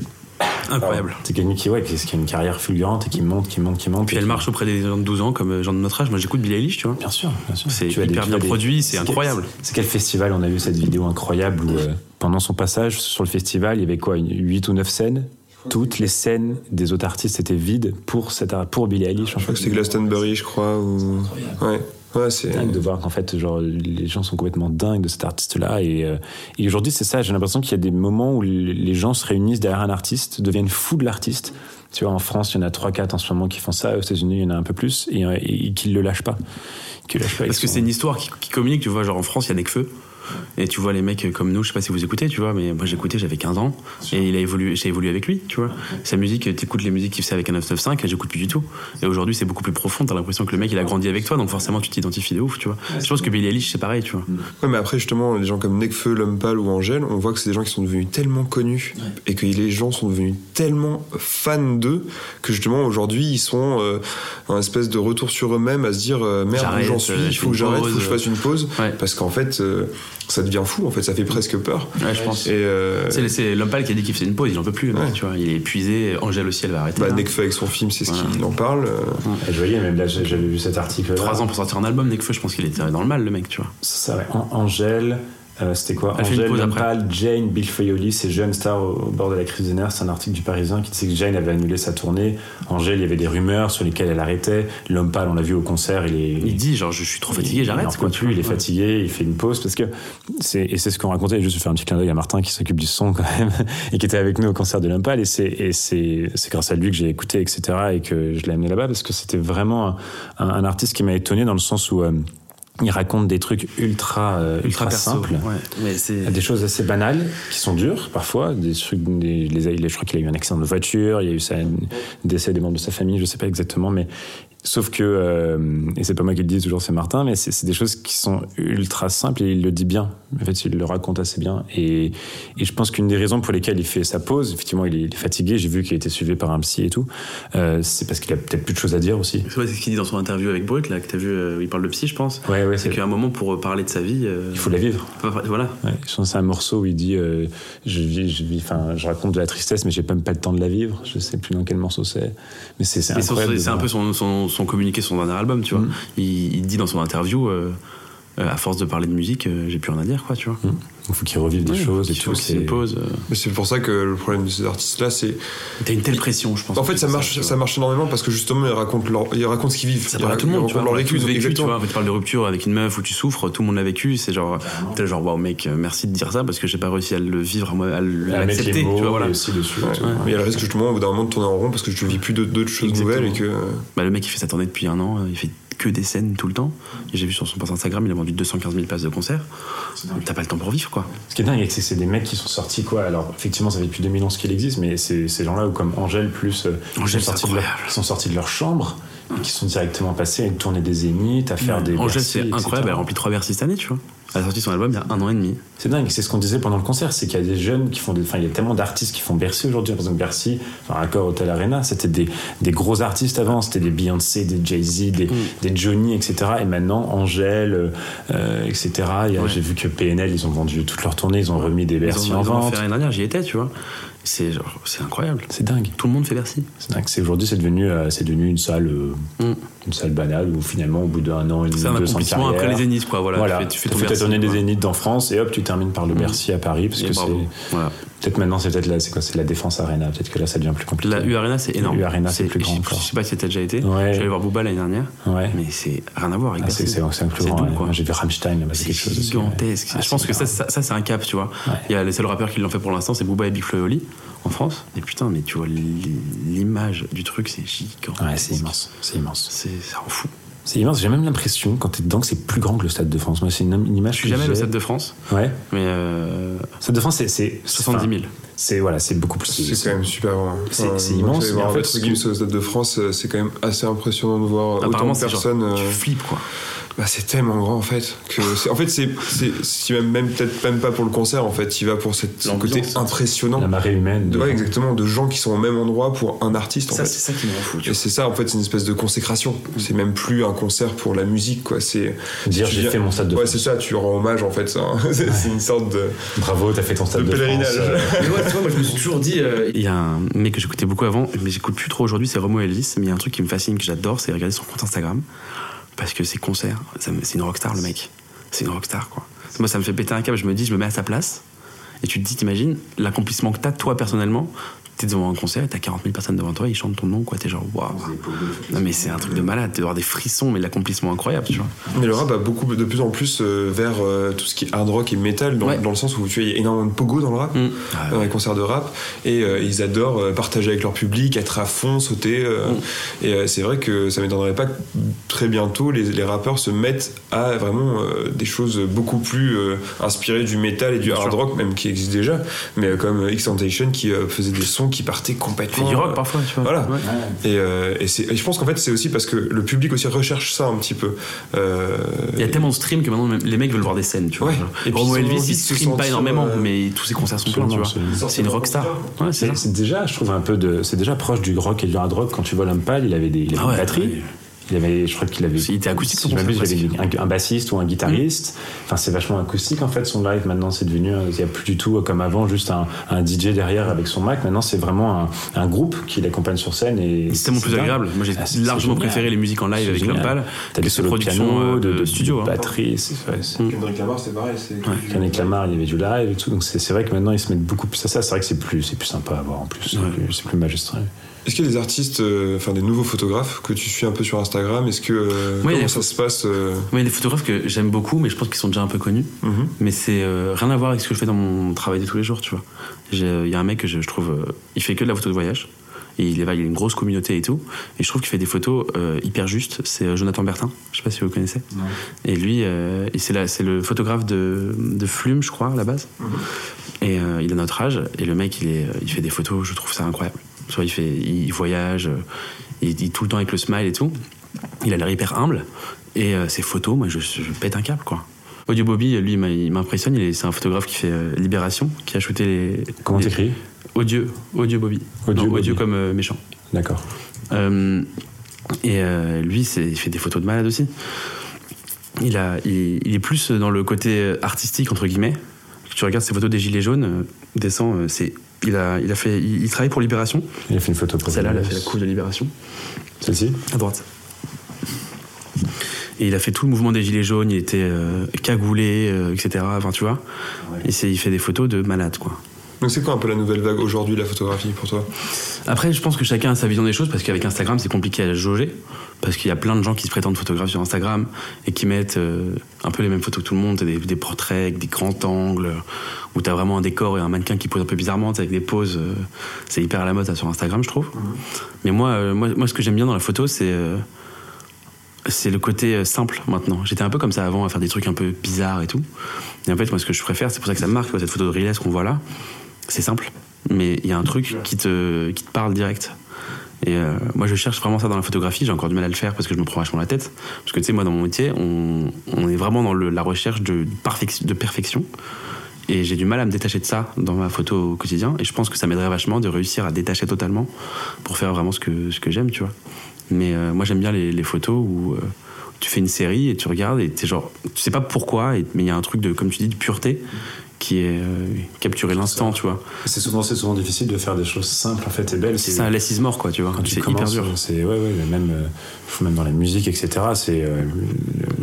Incroyable. C'est quelqu'un qui, ouais, qui, qui a une carrière fulgurante et qui monte, qui monte, qui monte. Puis elle marche auprès des gens de 12 ans, comme euh, gens de notre âge. Moi, j'écoute Billie Eilish, tu vois. Bien sûr, bien sûr. C'est Tu as des- hyper tu bien des- produit, c'est incroyable. C'est quel festival on a vu cette vidéo incroyable où euh, pendant son passage sur le festival, il y avait quoi, 8 ou 9 scènes? Toutes les scènes des autres artistes étaient vides pour, cette, pour Billie Eilish. Je crois que c'est Glastonbury, je crois. Ou... Ouais, ouais c'est. dingue de voir qu'en fait, genre, les gens sont complètement dingues de cet artiste-là. Et, euh, et aujourd'hui, c'est ça. J'ai l'impression qu'il y a des moments où les gens se réunissent derrière un artiste, deviennent fous de l'artiste. Tu vois, en France, il y en a 3-4 en ce moment qui font ça. Aux États-Unis, il y en a un peu plus. Et, euh, et, qu'ils le lâchent pas. Qu'ils le lâchent pas. Parce que sont- c'est une histoire qui, qui communique, tu vois. Genre en France, il y a Nekfeu. Et tu vois les mecs comme nous, je sais pas si vous écoutez, tu vois, mais moi j'écoutais, j'avais 15 ans, et il a évolué, j'ai évolué avec lui, tu vois. Sa musique, t'écoutes les musiques qu'il faisait avec un 995, et j'écoute plus du tout. Et aujourd'hui, c'est beaucoup plus profond, t'as l'impression que le mec il a grandi avec toi, donc forcément tu t'identifies de ouf, tu vois. Je pense que Billie Eilish, c'est pareil, tu vois. Ouais, mais après, justement, les gens comme Nekfeu, Lumpal ou Angèle, on voit que c'est des gens qui sont devenus tellement connus et que les gens sont devenus tellement fans d'eux que justement aujourd'hui ils sont euh, un espèce de retour sur eux-mêmes à se dire euh, merde j'en suis, euh, il faut que j'arrête, il faut que je fasse une pause Ouais. parce qu'en fait euh, ça devient fou en fait, ça fait presque peur. Ouais, je pense. Et euh, C'est l'homme pâle qui a dit qu'il faisait une pause, il en peut plus, le mec, Ouais. tu vois. Il est épuisé, Angèle aussi, elle va arrêter. bah. Nekfeu avec son film, c'est ce Voilà. qu'il en parle. euh, Et je voyais, même là, j'avais vu cet article. Trois ans pour sortir un album, Nekfeu, je pense qu'il était dans le mal, le mec, tu vois. C'est ça, ouais. An- Angèle, euh, c'était quoi? Elle Angèle, pâle, Jane, Bill Foyoli, ces jeunes stars au, au bord de la crise des nerfs. C'est un article du Parisien qui disait que Jane avait annulé sa tournée. Angèle, il y avait des rumeurs sur lesquelles elle arrêtait. Pâle, on l'a vu au concert, il est. Il dit, genre, je suis trop fatigué, Il j'arrête, n'en plus, vois. il est Ouais. fatigué, il fait une pause parce que c'est et c'est ce qu'on racontait. Juste faire un petit clin d'œil à Martin qui s'occupe du son quand même et qui était avec nous au concert de l'Impal et c'est et c'est c'est grâce à lui que j'ai écouté etc et que je l'ai amené là-bas parce que c'était vraiment un, un- un artiste qui m'a étonné dans le sens où euh, il raconte des trucs ultra euh, ultra, Ultra perso. simples. Ouais. Mais c'est. Des choses assez banales qui sont dures parfois, des trucs, des, les- je crois qu'il a eu un accident de voiture, il y a eu ça, un décès des membres de sa famille, je sais pas exactement, mais sauf que euh, et c'est pas moi qui le dis toujours, c'est Martin, mais c'est des choses qui sont ultra simples et il le dit bien. En fait, il le raconte assez bien et, et je pense qu'une des raisons pour lesquelles il fait sa pause, effectivement, il est, il est fatigué. J'ai vu qu'il a été suivi par un psy et tout. euh, c'est parce qu'il a peut-être plus de choses à dire aussi. C'est ce qu'il dit dans son interview avec Brut, là, que t'as vu, euh, où il parle de psy, je pense. Ouais, ouais, C'est qu'à un moment, pour euh, parler de sa vie. euh, il faut la vivre. Voilà. Ouais, je pense c'est un morceau où il dit je vis, je vis, je raconte de la tristesse, mais j'ai même pas le temps de la vivre. Je sais plus dans quel morceau c'est, mais c'est un peu son, son, son communiqué, son dernier album, tu vois. Mhm. Il, il dit dans son interview, euh, euh, à force de parler de musique, euh, j'ai plus rien à dire, quoi, tu vois. Il faut qu'il revive des Ouais, choses et tout. c'est une pause. euh. Mais c'est pour ça que le problème de ces artistes-là, c'est. T'as une telle pression, je pense. En fait, ça marche, ça marche énormément parce que justement, ils racontent, leur, ils racontent ce qu'ils vivent. Ça Ils parle à tout le racontent monde, tu vois. leur vécu. tu vois. En fait, tu parles de rupture avec une meuf où tu souffres, tout le monde l'a vécu. C'est genre, t'es genre, waouh, mec, merci de dire ça parce que j'ai pas réussi à le vivre, à, moi- à l- à à mettre les l'accepter, tu mots vois, voilà. aussi dessus. Il y a le risque justement au bout d'un moment de tourner en rond parce que tu vis plus d'autres choses Exactement. nouvelles et que. Bah, le mec, il fait sa tournée depuis un an, euh, il fait que des scènes tout le temps. J'ai vu sur son post Instagram, il a vendu 215 000 places de concert. T'as pas le temps pour vivre, quoi. Ce qui est dingue, c'est que c'est des mecs qui sont sortis quoi. Alors effectivement, ça fait depuis 2011 qu'il existe, mais c'est ces gens-là, ou comme Angèle plus, euh, qui Angèle, sont c'est sortis leur- sont sortis de leur chambre, et qui sont directement passés à une tournée des Zéniths, à faire des. Angèle, c'est etc. incroyable, elle remplit 3 Bercy cette année, tu vois. Elle a sorti son album il y a un an et demi. C'est dingue, c'est ce qu'on disait pendant le concert, c'est qu'il y a des jeunes qui font des. Enfin, il y a tellement d'artistes qui font Bercy aujourd'hui. Par exemple, Bercy, enfin, Accor Hotel Arena, c'était des, des gros artistes avant, c'était des Beyoncé, des Jay-Z, des, des Johnny, etc. Et maintenant, Angèle, euh, etc. Ouais. J'ai vu que PNL, ils ont vendu toute leur tournée, ils ont remis des Ils Bercy ont, en ils ont fait l'année dernière, j'y étais, tu vois. C'est incroyable. C'est dingue. Tout le monde fait Bercy. C'est dingue. C'est aujourd'hui, c'est devenu, euh, c'est devenu une salle, euh, Mm. Une salle banale où finalement, au bout d'un an et demi, deux ans de accomplissement après carrière, les Zéniths, quoi. Voilà, Voilà, tu fais, tu fais ton fait ta Bercy, tournée des. Zéniths en France et hop, tu termines par le Mm. Bercy à Paris parce Et que c'est Voilà. peut-être maintenant c'est peut-être là, c'est quoi, c'est la Défense Arena. Peut-être que là, ça devient plus compliqué. La U Arena, c'est énorme. U Arena, c'est plus je- grand Je, encore. sais pas si t'as déjà été. Ouais. Je allé voir Booba l'année dernière. Ouais. Mais c'est rien à voir avec Ah, c'est. Moi, J'ai vu Rammstein, là-bas, c'est quelque chose gigantesque. Ah, je pense que ça, ça, c'est un cap, tu vois. Il y a les seuls rappeurs qui l'ont fait pour l'instant, c'est Booba et Big Flo en France. Et putain, mais tu vois, l'image du truc, c'est gigantesque. Ouais, c'est immense. C'est immense. C'est, ça rend fou. C'est immense. J'ai même l'impression, quand t'es dedans, que c'est plus grand que le Stade de France. Moi, c'est une, une image Je suis que jamais j'ai. Stade de France, Ouais. mais euh, Stade de France, c'est. c'est 70 000. C'est voilà, c'est beaucoup plus. C'est quand même super grand. C'est- immense, mais en fait, ce que- au Stade de France, euh, c'est quand même assez impressionnant de voir autant de c'est genre, personnes. euh, tu flippes, quoi. Bah, c'est tellement grand en fait que en fait c'est même, même peut-être même pas pour le concert en fait il va pour cette, ce côté impressionnant La marée humaine. de, ouais, exactement de gens qui sont au même endroit pour un artiste en Ça, fait c'est ça qui me rend fou, tu et c'est ça en fait c'est une espèce de consécration c'est même plus un concert pour la musique quoi c'est Dire, tu j'ai viens- fait mon Stade de ouais France. c'est ça tu rends hommage en fait hein. c'est une sorte de Bravo, t'as fait ton Stade De de, pèlerinage. France. euh, Mais ouais, moi je me suis toujours dit. euh, Il y a un mec que j'écoutais beaucoup avant, mais j'écoute plus trop aujourd'hui, c'est Romo Elvis. Mais il y a un truc qui me fascine, que j'adore, c'est regarder son compte Instagram. Parce que ses concerts, c'est une rockstar le mec. C'est une rockstar quoi. Moi ça me fait péter un câble, je me dis, je me mets à sa place. Et tu te dis, t'imagines l'accomplissement que t'as toi personnellement. T'es devant un concert t'as 40 000 personnes devant toi, ils chantent ton nom quoi. T'es genre, waouh. Non mais c'est un truc de malade, dois avoir des frissons, mais l'accomplissement incroyable, tu vois. mais le rap va beaucoup de plus en plus euh, vers euh, tout ce qui est hard rock et metal dans, Ouais. dans le sens où tu vois il y a énormément de pogo dans le rap Mm. dans les concerts de rap et euh, ils adorent euh, partager avec leur public, être à fond, sauter. euh, Mm. Et euh, c'est vrai que ça m'étonnerait pas que très bientôt les, les rappeurs se mettent à vraiment euh, des choses beaucoup plus euh, inspirées du métal et du Bien hard sûr. rock, même qui existent déjà, mais euh, comme X-Tentation qui euh, faisait des sons chansons qui partaient complètement. Du rock parfois, tu vois. Voilà. Ouais. Et, euh, et, c'est- et je pense qu'en fait, c'est aussi parce que le public aussi recherche ça un petit peu. Euh, Il y a tellement de streams que maintenant les mecs veulent voir des scènes, tu vois. Ouais. genre. Et Romo Elvis, il stream pas énormément, euh, mais tous ses concerts sont pleins, tu vois. C'est une rockstar. Ouais, c'est déjà, je trouve, un peu de. C'est déjà proche du rock et du hard rock. Quand tu vois pâle, il avait des, il avait Ah ouais, une batterie. ouais. Il avait, je crois qu'il avait. Il était acoustique, Si je m'abuse, il avait un, un bassiste ou un guitariste. Enfin, c'est vachement acoustique en fait son live. Maintenant, c'est devenu. euh, Il n'y a plus du tout euh, comme avant, juste un, un DJ derrière avec son Mac. Maintenant, c'est vraiment un, un groupe qui l'accompagne sur scène et C'est tellement plus dingue. agréable. Moi, j'ai Ah, largement préféré les musiques en live C'est avec T'as que des ces solos de productions piano, euh, de, studio. hein. batterie. c'est- Mm. Kendrick Lamar, pareil. c'est du- Kendrick Lamar, il y avait du live et tout. Donc c'est c'est vrai que maintenant ils se mettent beaucoup plus à ça. C'est vrai que c'est plus, c'est plus sympa à voir en plus. C'est Ouais. plus- C'est plus magistral. Est-ce qu'il y a des artistes, euh, enfin des nouveaux photographes que tu suis un peu sur Instagram? Est-ce que euh, Ouais, comment a- ça se passe euh, Ouais, il y a des photographes que j'aime beaucoup, mais je pense qu'ils sont déjà un peu connus. mhm. Mais c'est euh, rien à voir avec ce que je fais dans mon travail de tous les jours, tu vois. Il y a un mec que je, je trouve, euh, il fait que de la photo de voyage. Et il, est, il a une grosse communauté et tout. Et je trouve qu'il fait des photos euh, hyper justes. C'est Jonathan Bertin. Je sais pas si vous le connaissez. Et lui, euh, et c'est le photographe de, de Flume, je crois, à la base. Et euh, il a notre âge. Et le mec, il, est, il fait des photos, je trouve ça incroyable. Vois, il, fait, il voyage, euh, il est tout le temps avec le smile et tout. Il a l'air hyper humble. Et euh, ses photos, moi, je, je pète un câble, quoi. Audio Bobby, lui, il m'impressionne. C'est un photographe qui fait euh, Libération, qui a shooté les. Comment t'écris? Audio, Audio Bobby. Audio Non, Bobby. audio comme euh, méchant. D'accord. Et lui, il fait des photos de malade aussi. Il, a, il, il est plus dans le côté artistique, entre guillemets. Tu regardes ses photos des Gilets jaunes, descend, c'est. Il a, il a fait, il, il travaille pour Libération. Il a fait une photo pour Celle-là, il a fait la couve de Libération. Celle-ci? À droite. Et il a fait tout le mouvement des Gilets jaunes, il était euh, cagoulé, euh, etc. Enfin, tu vois? Et il fait des photos de malade, quoi. Donc c'est quoi un peu la nouvelle vague aujourd'hui, la photographie pour toi? Après, je pense que chacun a sa vision des choses parce qu'avec Instagram, c'est compliqué à jauger. Parce qu'il y a plein de gens qui se prétendent photographes sur Instagram et qui mettent euh, un peu les mêmes photos que tout le monde. Des, des portraits avec des grands angles où t'as vraiment un décor et un mannequin qui pose un peu bizarrement, avec des poses. euh, c'est hyper à la mode ça, sur Instagram, je trouve. Mais moi, euh, moi, moi, ce que j'aime bien dans la photo, c'est. c'est le côté simple maintenant. J'étais un peu comme ça avant à faire des trucs un peu bizarres et tout. Et en fait, moi, ce que je préfère, c'est pour ça que ça me marque, cette photo de Riles qu'on voit là. C'est simple, mais il y a un truc qui te, qui te parle direct. Et euh, moi, je cherche vraiment ça dans la photographie. J'ai encore du mal à le faire parce que je me prends vachement la tête. Parce que tu sais, moi, dans mon métier, on, est vraiment dans la recherche de, perfec- de perfection. Et j'ai du mal à me détacher de ça dans ma photo au quotidien. Et je pense que ça m'aiderait vachement de réussir à détacher totalement pour faire vraiment ce que, ce que j'aime, tu vois. Mais euh, moi, j'aime bien les, photos où euh, tu fais une série et tu regardes et t'es genre, tu sais pas pourquoi, mais il y a un truc de, comme tu dis, de pureté qui est euh, capturer l'instant, tu vois. C'est souvent, c'est souvent difficile de faire des choses simples en fait et belles. C'est ça, less is more, quoi, tu vois. Quand tu C'est hyper commences, dur. c'est ouais, ouais, même, euh, même dans la musique, etc. C'est euh,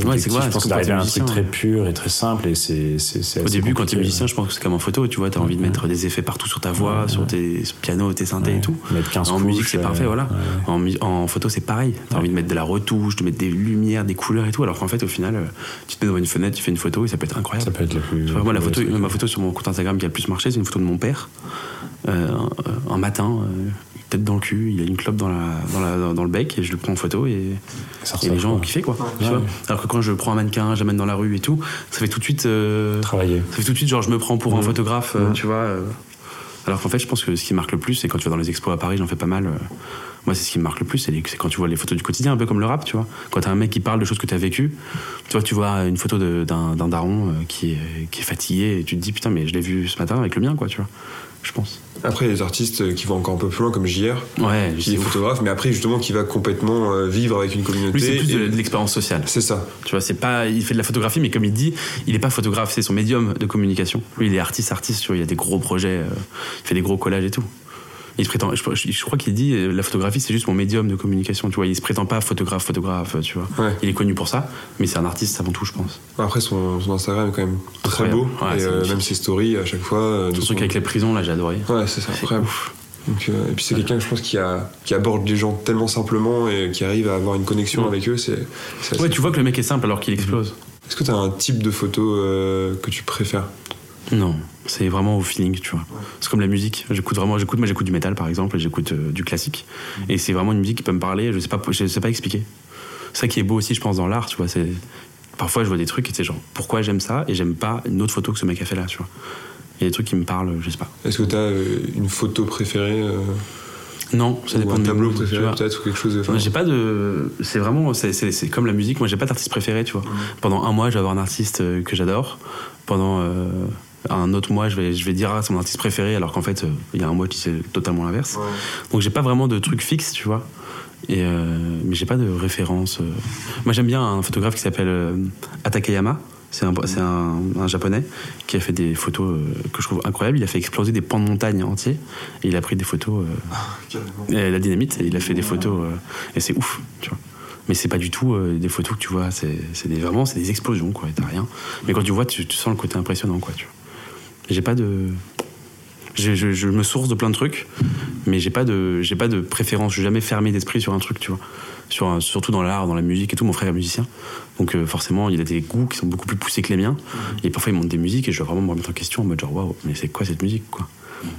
Ouais, c'est je pense d'arriver à un truc très pur et très simple et c'est Au début, quand t'es musicien, je pense que c'est comme en photo, tu vois, t'as envie de mettre des effets partout sur ta voix, sur tes pianos, tes synthés et tout. Mettre 15 En musique, c'est euh, parfait, voilà. ouais. En, photo, c'est pareil. T'as envie de mettre de la retouche, de mettre des lumières, des couleurs et tout, alors qu'en fait, au final, euh, tu te mets devant une fenêtre, tu fais une photo et ça peut être incroyable. Ça peut être le plus. Moi, la photo, ma photo sur mon compte Instagram qui a le plus marché, c'est une photo de mon père. Euh, un, un matin, euh, tête dans le cul, il a une clope dans, la, dans, la- dans le bec et je le prends en photo et, Ça et les gens ont kiffé, quoi. tu vois. Alors que quand je prends un mannequin, j'amène dans la rue et tout, ça fait tout de suite. euh, Travailler. ça fait tout de suite genre je me prends pour un photographe, tu vois. euh. Alors qu'en fait, je pense que ce qui marque le plus, c'est quand tu vas dans les expos à Paris, j'en fais pas mal. euh, moi, c'est ce qui me marque le plus, c'est les- quand tu vois les photos du quotidien, un peu comme le rap, tu vois. Quand t'as un mec qui parle de choses que t'as vécues, tu vois, tu vois une photo d'un daron euh, qui, est, qui est fatigué et tu te dis putain, mais je l'ai vu ce matin avec le mien, quoi, tu vois. Je pense. Après, il y a des artistes qui vont encore un peu plus loin, comme JR, Ouais, qui est photographe, mais après, justement, qui va complètement euh, vivre avec une communauté. Lui, c'est plus de, et- de l'expérience sociale. C'est ça. Tu vois, c'est pas, il fait de la photographie, mais comme il dit, il est pas photographe, c'est son médium de communication. Lui, il est artiste, artiste, tu vois, il y a des gros projets, euh, il fait des gros collages et tout. Il se prétend, je, crois qu'il dit, euh, la photographie, c'est juste mon médium de communication, tu vois. Il se prétend pas photographe, photographe, tu vois. Ouais. Il est connu pour ça, mais c'est un artiste avant tout, je pense. Après, son, son Instagram est quand même très beau. Ouais, et euh, même ses stories, à chaque fois. euh, Son truc avec les prisons, là, j'ai adoré. Ouais, c'est ça. Donc, euh, et puis c'est quelqu'un, je pense, qui, a, qui aborde les gens tellement simplement et qui arrive à avoir une connexion Ouais. avec eux. C'est, Ouais, tu vois que le mec est simple alors qu'il explose. Est-ce que tu as un type de photo euh, que tu préfères? Non, c'est vraiment au feeling, tu vois. C'est comme la musique. J'écoute vraiment, j'écoute, moi j'écoute du métal par exemple, et j'écoute euh, du classique. Et c'est vraiment une musique qui peut me parler, je sais pas, je sais pas expliquer. C'est ça qui est beau aussi, je pense, dans l'art, tu vois. C'est parfois je vois des trucs et c'est genre pourquoi j'aime ça et j'aime pas une autre photo que ce mec a fait là, tu vois. Il y a des trucs qui me parlent, je sais pas. Est-ce que tu as une photo préférée euh, Non, ça ou dépend un de tableau préféré peut-être ou quelque chose de enfin, j'ai pas de. C'est vraiment. C'est, comme la musique. Moi, j'ai pas d'artiste préféré, tu vois. Pendant un mois, je vais avoir un artiste euh, que j'adore. Pendant euh, un autre mois, je vais, je vais dire ah, c'est mon artiste préféré, alors qu'en fait, euh, il y a un mois qui c'est totalement l'inverse. Donc, j'ai pas vraiment de truc fixe, tu vois. Et euh, mais j'ai pas de référence. euh. Moi, j'aime bien un photographe qui s'appelle Atakeyama. C'est un, un, un japonais qui a fait des photos que je trouve incroyables. Il a fait exploser des pans de montagne entiers. Et il a pris des photos. euh, et la dynamite, et il a fait des photos, euh, et c'est ouf, tu vois. Mais c'est pas du tout euh, des photos que tu vois, c'est des, vraiment c'est des explosions, quoi, t'as rien. Mais quand tu vois, tu, tu sens le côté impressionnant, quoi, tu vois. J'ai pas de. Je, je- je me source de plein de trucs, mais j'ai pas de, j'ai pas de préférence. Je suis jamais fermé d'esprit sur un truc, tu vois. Sur un- surtout dans l'art, dans la musique et tout. Mon frère est musicien, donc euh, forcément, il a des goûts qui sont beaucoup plus poussés que les miens. Et parfois, il monte des musiques et je dois vraiment me remettre en question en mode genre, waouh, mais c'est quoi cette musique, quoi?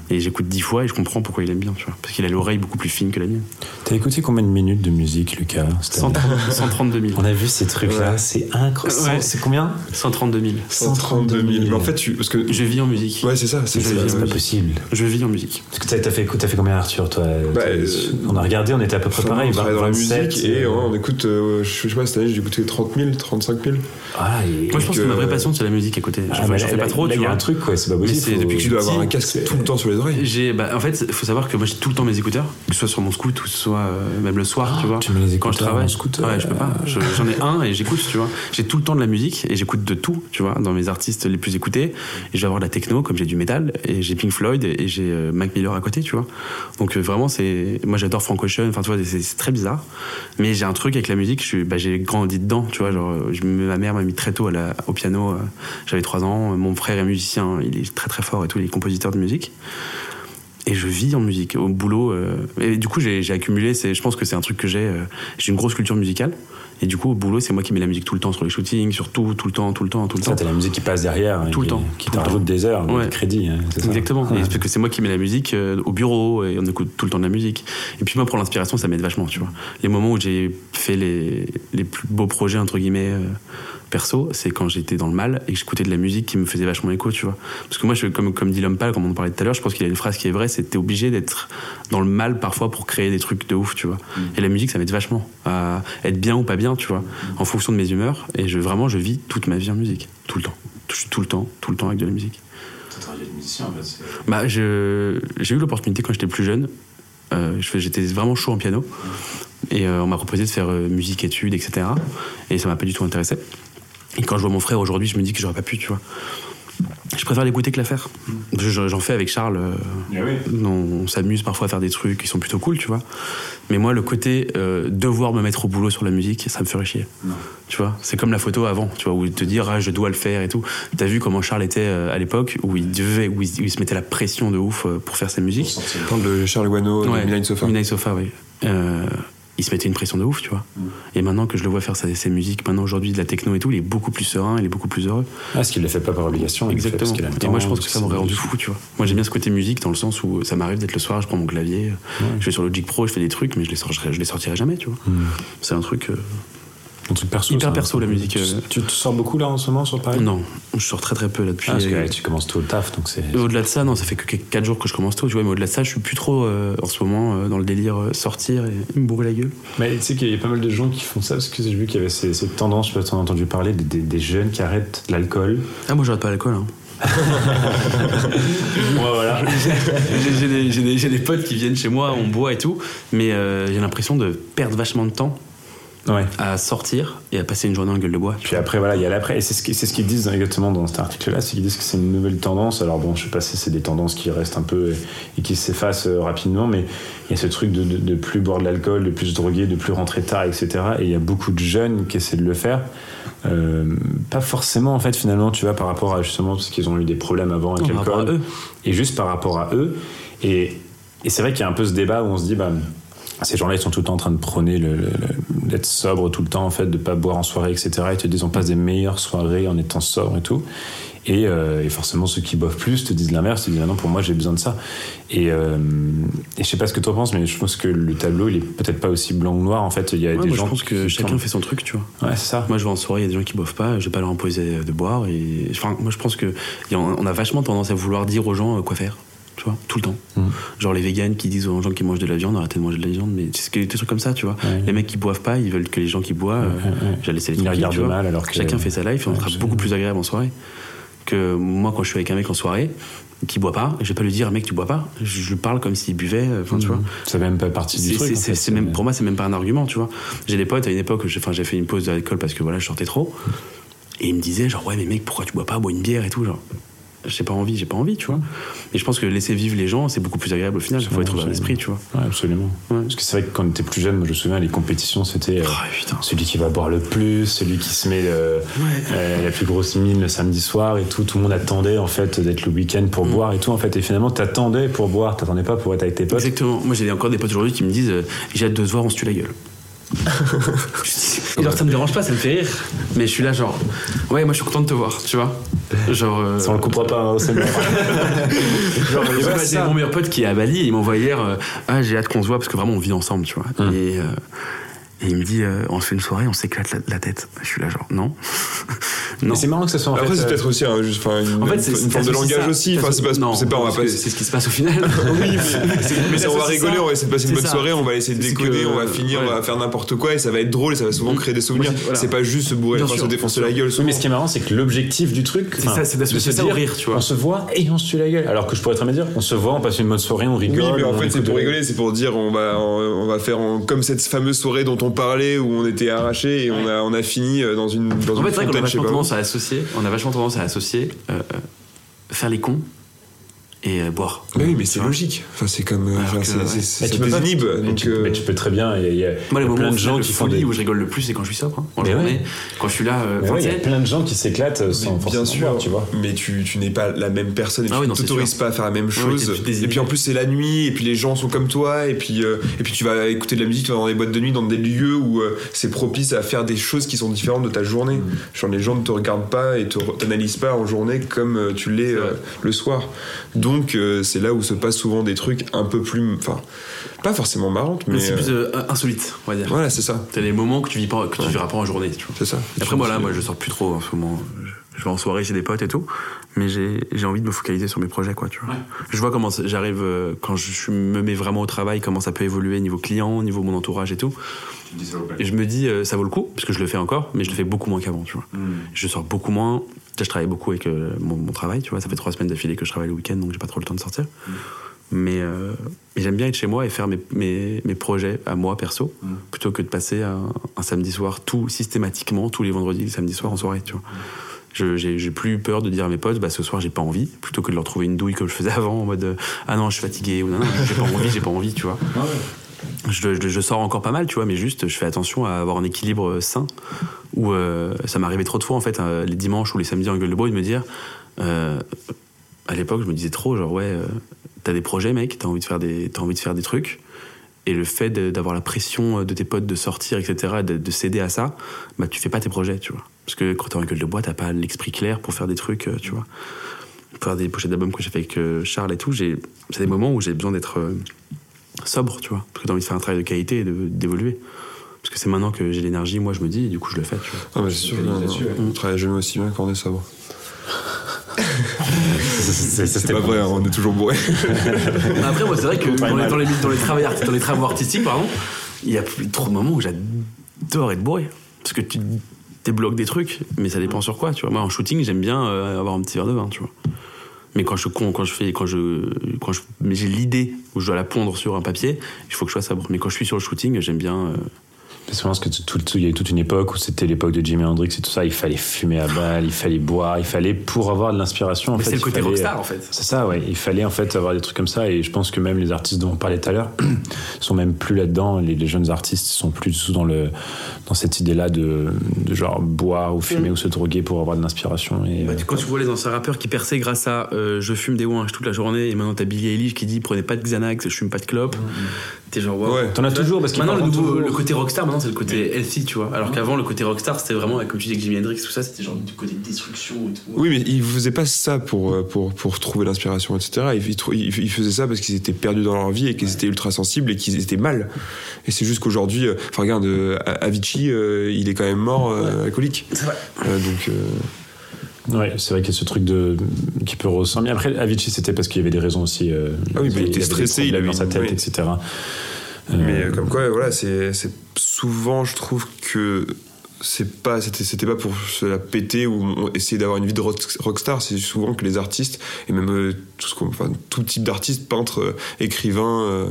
Et j'écoute dix fois et je comprends pourquoi il aime bien, tu vois. Parce qu'il a l'oreille beaucoup plus fine que la mienne. T'as écouté combien de minutes de musique, Lucas C'était- 130 132 000. On a vu ces trucs-là, Ouais. c'est incroyable. Ouais. C'est combien 132 000. 132 000. Mais en fait, tu, parce que Je vis en musique. ouais, c'est ça. C'est pas possible. Je vis en musique. Parce que t'as fait, fait combien, Arthur, toi Bah, euh, On a regardé, on était à peu près pareil. on travaille dans la 27, musique et euh, ouais, on écoute, euh, je sais pas, cette année j'ai écouté 30 000, 35 000. Ah, et- Moi, je pense que euh, ma vraie passion, c'est la musique à côté. Je Ah, j'en fais pas trop, tu Il y a vois. un truc, quoi, c'est pas possible. depuis que Tu dois avoir un casque tout le temps sur les oreilles. J'ai, bah, en fait, il faut savoir que moi j'ai tout le temps mes écouteurs, que ce soit sur mon scoot ou soit euh, même le soir, tu vois. tu mets les Quand je travaille, scooter, ouais, je peux pas. Je- J'en ai un et j'écoute, tu vois. J'ai tout le temps de la musique et j'écoute de tout, tu vois, dans mes artistes les plus écoutés. Et je vais avoir de la techno, comme j'ai du métal, et j'ai Pink Floyd et j'ai euh, Mac Miller à côté, tu vois. Donc euh, vraiment, c'est, moi j'adore Frank Ocean. Enfin, tu vois, c'est, très bizarre. Mais j'ai un truc avec la musique. Je suis, bah, j'ai grandi dedans, tu vois. Genre, je, ma mère m'a mis très tôt à la- au piano. euh, j'avais 3 ans. Mon frère est musicien, il est très très fort et tout. Il est compositeur de musique et je vis en musique au boulot euh, et du coup j'ai accumulé c'est je pense que c'est un truc que j'ai euh, j'ai une grosse culture musicale et du coup au boulot c'est moi qui mets la musique tout le temps sur les shootings sur tout tout le temps tout le temps tout le Ça, temps t'as la musique qui passe derrière. hein, Tout le qui- temps, Qui te rajoute des heures, Ouais. de crédit. hein, ça. exactement Ouais. et parce que c'est moi qui mets la musique euh, au bureau et on écoute tout le temps de la musique et puis moi pour l'inspiration ça m'aide vachement tu vois les moments où j'ai fait les, les plus beaux projets entre guillemets perso c'est quand j'étais dans le mal et que j'écoutais de la musique qui me faisait vachement écho tu vois parce que moi je, comme, comme dit l'homme pâle comme on en parlait tout à l'heure je pense qu'il y a une phrase qui est vraie c'est que t'es obligé d'être dans le mal parfois pour créer des trucs de ouf tu vois et la musique ça m'aide vachement à être bien ou pas bien tu vois en fonction de mes humeurs et je vraiment je vis toute ma vie en musique tout le temps je suis tout le temps tout le temps avec de la musique bah, je- j'ai eu l'opportunité quand j'étais plus jeune. Euh, J'étais vraiment chaud en piano. Et euh, on m'a proposé de faire euh, musique, études, etc. Et ça m'a pas du tout intéressé. Et quand je vois mon frère aujourd'hui, je me dis que j'aurais pas pu, tu vois. Je préfère l'écouter que la faire. Je- J'en fais avec Charles. euh, on, on s'amuse parfois à faire des trucs qui sont plutôt cool, tu vois. Mais moi, le côté euh, devoir me mettre au boulot sur la musique, ça me ferait chier. Tu vois, c'est comme la photo avant, tu vois, où te dire ah, je dois le faire et tout. T'as vu comment Charles était euh, à l'époque, où il devait, où il, où il se mettait la pression de ouf pour faire sa musique. Je parle de Charles Guano, Ouais, de Midnight Sofa. Midnight Sofa, oui. Euh, il se mettait une pression de ouf, tu vois. Et maintenant que je le vois faire ses, ses musiques, maintenant aujourd'hui de la techno et tout, il est beaucoup plus serein, il est beaucoup plus heureux. Ah, parce qu'il le fait pas par obligation. il le fait Exactement. parce a Et moi, je pense que ça m'aurait rendu fou, tu vois. Moi, j'aime bien ce côté musique dans le sens où ça m'arrive d'être le soir, je prends mon clavier, je vais sur Logic Pro, je fais des trucs, mais je les, sors- je les sortirai jamais, tu vois. Hmm. C'est un truc. euh, Un truc perso. Hyper ça. perso, la musique, euh. Tu, tu te sors beaucoup là en ce moment sur Paris? Non, je sors très très peu là depuis. Ah, parce que euh, ouais, tu commences tôt le taf, donc c'est. Au-delà de ça, non, ça fait que 4 jours que je commence tôt, tu vois, mais au-delà de ça, je suis plus trop euh, en ce moment euh, dans le délire euh, sortir et me bourrer la gueule. Mais tu sais qu'il y a pas mal de gens qui font ça parce que j'ai vu qu'il y avait ces- cette tendance, je sais pas si t'en as entendu parler, des, des- des jeunes qui arrêtent l'alcool. Ah, moi, j'arrête pas l'alcool. Hein. Ouais, voilà. J'ai- des, j'ai des- j'ai des potes qui viennent chez moi, on boit et tout, mais euh, j'ai l'impression de perdre vachement de temps Ouais. à sortir et à passer une journée en gueule de bois. Puis après, voilà, il y a l'après. Et c'est ce qui- c'est ce qu'ils disent exactement dans cet article-là, c'est qu'ils disent que c'est une nouvelle tendance. Alors bon, je sais pas si c'est des tendances qui restent un peu et qui s'effacent euh, rapidement, mais il y a ce truc de, de, de plus boire de l'alcool, de plus se droguer, de plus rentrer tard, etc. Et il y a beaucoup de jeunes qui essaient de le faire. Euh, pas forcément, en fait, finalement, tu vois, par rapport à justement parce qu'ils ont eu des problèmes avant avec l'alcool. Et juste par rapport à eux. Et, et c'est vrai qu'il y a un peu ce débat où on se dit, bah, ces gens-là, ils sont tout le temps en train de prôner le- le- le- d'être sobre tout le temps, en fait, de pas boire en soirée, etc. Ils te disent, on passe des meilleures soirées en étant sobre et tout. Et, euh, et forcément, ceux qui boivent plus te disent l'inverse, te disent ah non, pour moi, j'ai besoin de ça. Et, euh, et je sais pas ce que toi penses, mais je pense que le tableau, il est peut-être pas aussi blanc ou noir. En fait, il y a Ouais, des moi, gens je pense que chacun fait son truc, tu vois. Ouais, c'est ça. Moi, je vais en soirée, il y a des gens qui boivent pas, je vais pas leur imposer de boire. Et... Enfin, moi, je pense que y a- on a vachement tendance à vouloir dire aux gens euh, quoi faire, tu vois, tout le temps. Mm. Genre les véganes qui disent aux gens qui mangent de la viande, arrêtez de manger de la viande, mais c'est des trucs comme ça, tu vois. Ouais. Les mecs qui boivent pas, ils veulent que les gens qui boivent, euh, j'ai laissé les Ils regardent mal, alors que- Chacun fait sa life et on sera beaucoup plus agréable en soirée. Que moi, quand je suis avec un mec en soirée, qui boit pas, je vais pas lui dire, mec, tu bois pas. Je, lui parle comme s'il buvait, euh, enfin, tu vois. Ça fait même pas partie du C'est- truc. c'est- en c'est- fait. c'est même, pour moi, c'est même pas un argument, tu vois. J'ai des potes à une époque, j'ai enfin, j'ai fait une pause d'alcool parce que voilà, je sortais trop. Et ils me disaient, genre, ouais, mais mec, pourquoi tu bois pas, bois une bière et tout, genre. J'ai pas envie, j'ai pas envie, tu vois. Et je pense que laisser vivre les gens, c'est beaucoup plus agréable au final. Il faut être ouvert d'esprit, tu vois. Ouais, absolument. Ouais. Parce que c'est vrai que quand était plus jeune, moi je me souviens, les compétitions, c'était euh, Ah, celui qui va boire le plus, celui qui se met euh, euh, la plus grosse mine le samedi soir et tout. Tout le monde attendait en fait d'être le week-end pour Mm. boire et tout. En fait, et finalement, t'attendais pour boire, t'attendais pas pour être avec tes potes. Exactement. Moi, j'ai encore des potes aujourd'hui qui me disent, euh, j'ai hâte de se voir, on se tue la gueule. Et genre, ça me dérange pas, ça me fait rire. Mais je suis là, genre, ouais, moi, je suis content de te voir, tu vois. Genre. euh, Ça, on le coupera pas, hein, c'est bon. Genre, j'ai c'est mon meilleur pote qui est à Bali et il m'envoie hier euh, Ah, j'ai hâte qu'on se voit parce que vraiment on vit ensemble, tu vois. Hum. Et, euh, et il me dit euh, On se fait une soirée, on s'éclate la, la tête. Je suis là, genre, non. non. Mais c'est marrant que ça soit en Après, fait. c'est euh, peut-être aussi un- juste, une, En fait, une forme de langage ça- aussi. Enfin, c'est pas, non, c'est pas, on va pas. C'est ce qui se passe au final. Oui, mais, mais ça, on va rigoler, ça. on va essayer de passer une bonne ça. soirée, on va essayer de déconner, que- on va finir, ouais. on va faire n'importe quoi et ça va être drôle et ça va souvent créer des souvenirs. C'est- voilà. C'est pas juste se bourrer, se défoncer la gueule. Mais ce qui est marrant, c'est que l'objectif du truc, C'est enfin, ça, c'est d'associer de se ça au dire, rire, tu vois. On se voit et on se tue la gueule. Alors que je pourrais très bien dire, on se voit, on passe une bonne soirée, on rigole. Oui, mais en fait, c'est pour rigoler, c'est pour dire on va, on, on va faire comme cette fameuse soirée dont on parlait où on était arraché et on a, on a fini euh, dans une, dans En une fait, c'est vrai qu'on a vachement tendance à associer, on a vachement tendance à associer euh, euh, faire les cons et euh, boire. Mais oui, mais c'est logique. Enfin, c'est comme. enfin, que, ouais. ça tu peux pas- mais Donc, tu, euh, tu peux très bien. Il y a, il y a- Moi, les moments de gens qui font des. où je rigole le plus, c'est quand je suis sobre. hein, en Mais journée. ouais. Quand je suis là, euh, ouais, il y a plein de gens qui s'éclatent sans Bien forcément sûr, boire, tu vois. mais tu, tu n'es pas la même personne et Ah tu ne t'autorises sûr. pas à faire la même oui, chose. et puis en plus, c'est la nuit, et puis les gens sont comme toi, et puis, euh, et puis tu vas écouter de la musique, tu vas dans des boîtes de nuit, dans des lieux où euh, c'est propice à faire des choses qui sont différentes de ta journée. Mm. Genre, les gens ne te regardent pas et te t'analysent pas en journée comme tu l'es le soir. Donc, euh, c'est là où se passent souvent des trucs un peu plus. Enfin, pas forcément marrantes, mais. Mais c'est euh, plus euh, insolite, on va dire. voilà, c'est ça. T'as des moments que tu vis pas, que tu vivras pas en journée, tu vois. C'est ça. Après, moi, là, moi, je sors plus trop en ce moment. Je- vais en soirée chez des potes et tout, mais j'ai j'ai envie de me focaliser sur mes projets, quoi, tu vois. Je vois comment ça- j'arrive, euh, quand je me mets vraiment au travail, comment ça peut évoluer niveau client, niveau mon entourage et tout. Et je me dis, euh, ça vaut le coup, parce que je le fais encore, mais je le fais beaucoup moins qu'avant, tu vois. Je sors beaucoup moins. Déjà, je travaille beaucoup avec euh, mon, mon travail, tu vois. Ça fait trois semaines d'affilée que je travaille le week-end, donc j'ai pas trop le temps de sortir. Mais, euh, mais j'aime bien être chez moi et faire mes, mes, mes projets à moi perso, plutôt que de passer un, un samedi soir tout systématiquement, tous les vendredis, le samedi soir en soirée, tu vois. J'ai plus peur de dire à mes potes, bah, ce soir j'ai pas envie, plutôt que de leur trouver une douille comme je faisais avant, en mode euh, ah non, je suis fatigué, ou non, non, j'ai pas envie, j'ai pas envie, tu vois. Je, je- je sors encore pas mal, tu vois, mais juste je fais attention à avoir un équilibre euh, sain. Où euh, ça m'arrivait trop de fois, en fait, euh, les dimanches ou les samedis en gueule de bois, de me dire. euh, à l'époque, je me disais trop, genre, ouais, t'as des projets, mec, t'as envie, de faire des- t'as envie de faire des trucs. Et le fait d'avoir la pression euh, de tes potes de sortir, etc., de, de céder à ça, bah tu fais pas tes projets, tu vois. Parce que quand t'es en gueule de bois, t'as pas l'esprit clair pour faire des trucs, euh, tu vois. Pour faire des pochettes d'albums que j'ai fait avec euh, Charles et tout, j'ai- c'est des moments où j'ai besoin d'être euh, sobre, tu vois. Parce que t'as envie de faire un travail de qualité et d'évoluer. Parce que c'est maintenant que j'ai l'énergie, moi je me dis, et du coup je le fais, tu vois. Ah, mais c'est sûr, on travaille jamais aussi bien quand on est sobre. C'est C'est pas vrai, hein, on est toujours bourré. Après, moi, c'est vrai que dans les, dans, les, dans, les travaux, art- dans les travaux artistiques, pardon, il y a plus trop de moments où j'adore être bourré. Parce que tu débloques des trucs, mais ça dépend sur quoi, tu vois. Moi, en shooting, j'aime bien euh, avoir un petit verre de vin, tu vois. Mais quand je con, quand je fais, quand je, quand j'ai l'idée où je dois la pondre sur un papier, il faut que je sois sobre. Mais quand je suis sur le shooting, j'aime bien. euh, Parce que je pense que tout, tout- il y a eu toute une époque où c'était l'époque de Jimi Hendrix et tout ça. Il fallait fumer à balle, il fallait boire, il fallait pour avoir de l'inspiration. en mais fait, c'est le côté fallait- rockstar, en fait. C'est ça, ouais. Il fallait en fait avoir des trucs comme ça. Et je pense que même les artistes dont on parlait tout à l'heure sont même plus là-dedans. Les, les jeunes artistes sont plus du tout dans, le, dans cette idée-là de, de genre boire ou fumer ou se droguer pour avoir de l'inspiration. Et, Bah, euh, tu- quand tu vois les anciens rappeurs qui perçaient grâce à euh, je fume des ouinges toute la journée et maintenant t'as Billie Eilish qui dit prenez pas de Xanax, je fume pas de clope, t'es genre waouh. Ouais. T'en as toujours parce qu'il Maintenant le, nouveau, le côté rockstar, maintenant c'est le côté healthy, tu vois. Alors qu'avant, le côté rockstar, c'était vraiment, comme tu disais, Jimi Hendrix, tout ça, c'était genre du côté destruction et tout. Oui, mais il faisait pas ça pour, euh, pour, pour trouver l'inspiration, etc. Il, il, il faisait ça parce qu'ils étaient perdus dans leur vie et qu'ils étaient ultra sensibles et qu'ils étaient mal. Et c'est juste qu'aujourd'hui, euh, enfin, regarde, euh, Avicii, il est quand même mort alcoolique. C'est vrai. donc. Ouais, c'est vrai qu'il y a ce truc de qui peut ressembler. Après, Avicii, c'était parce qu'il y avait des raisons aussi. ah oui, mais il, était stressé, il avait dans sa tête, etc. Mais comme quoi, voilà, c'est souvent, je trouve que c'est pas c'était c'était pas pour se la péter ou essayer d'avoir une vie de rockstar. C'est souvent que les artistes et même euh, tout ce enfin, tout type d'artistes peintres euh, écrivains euh...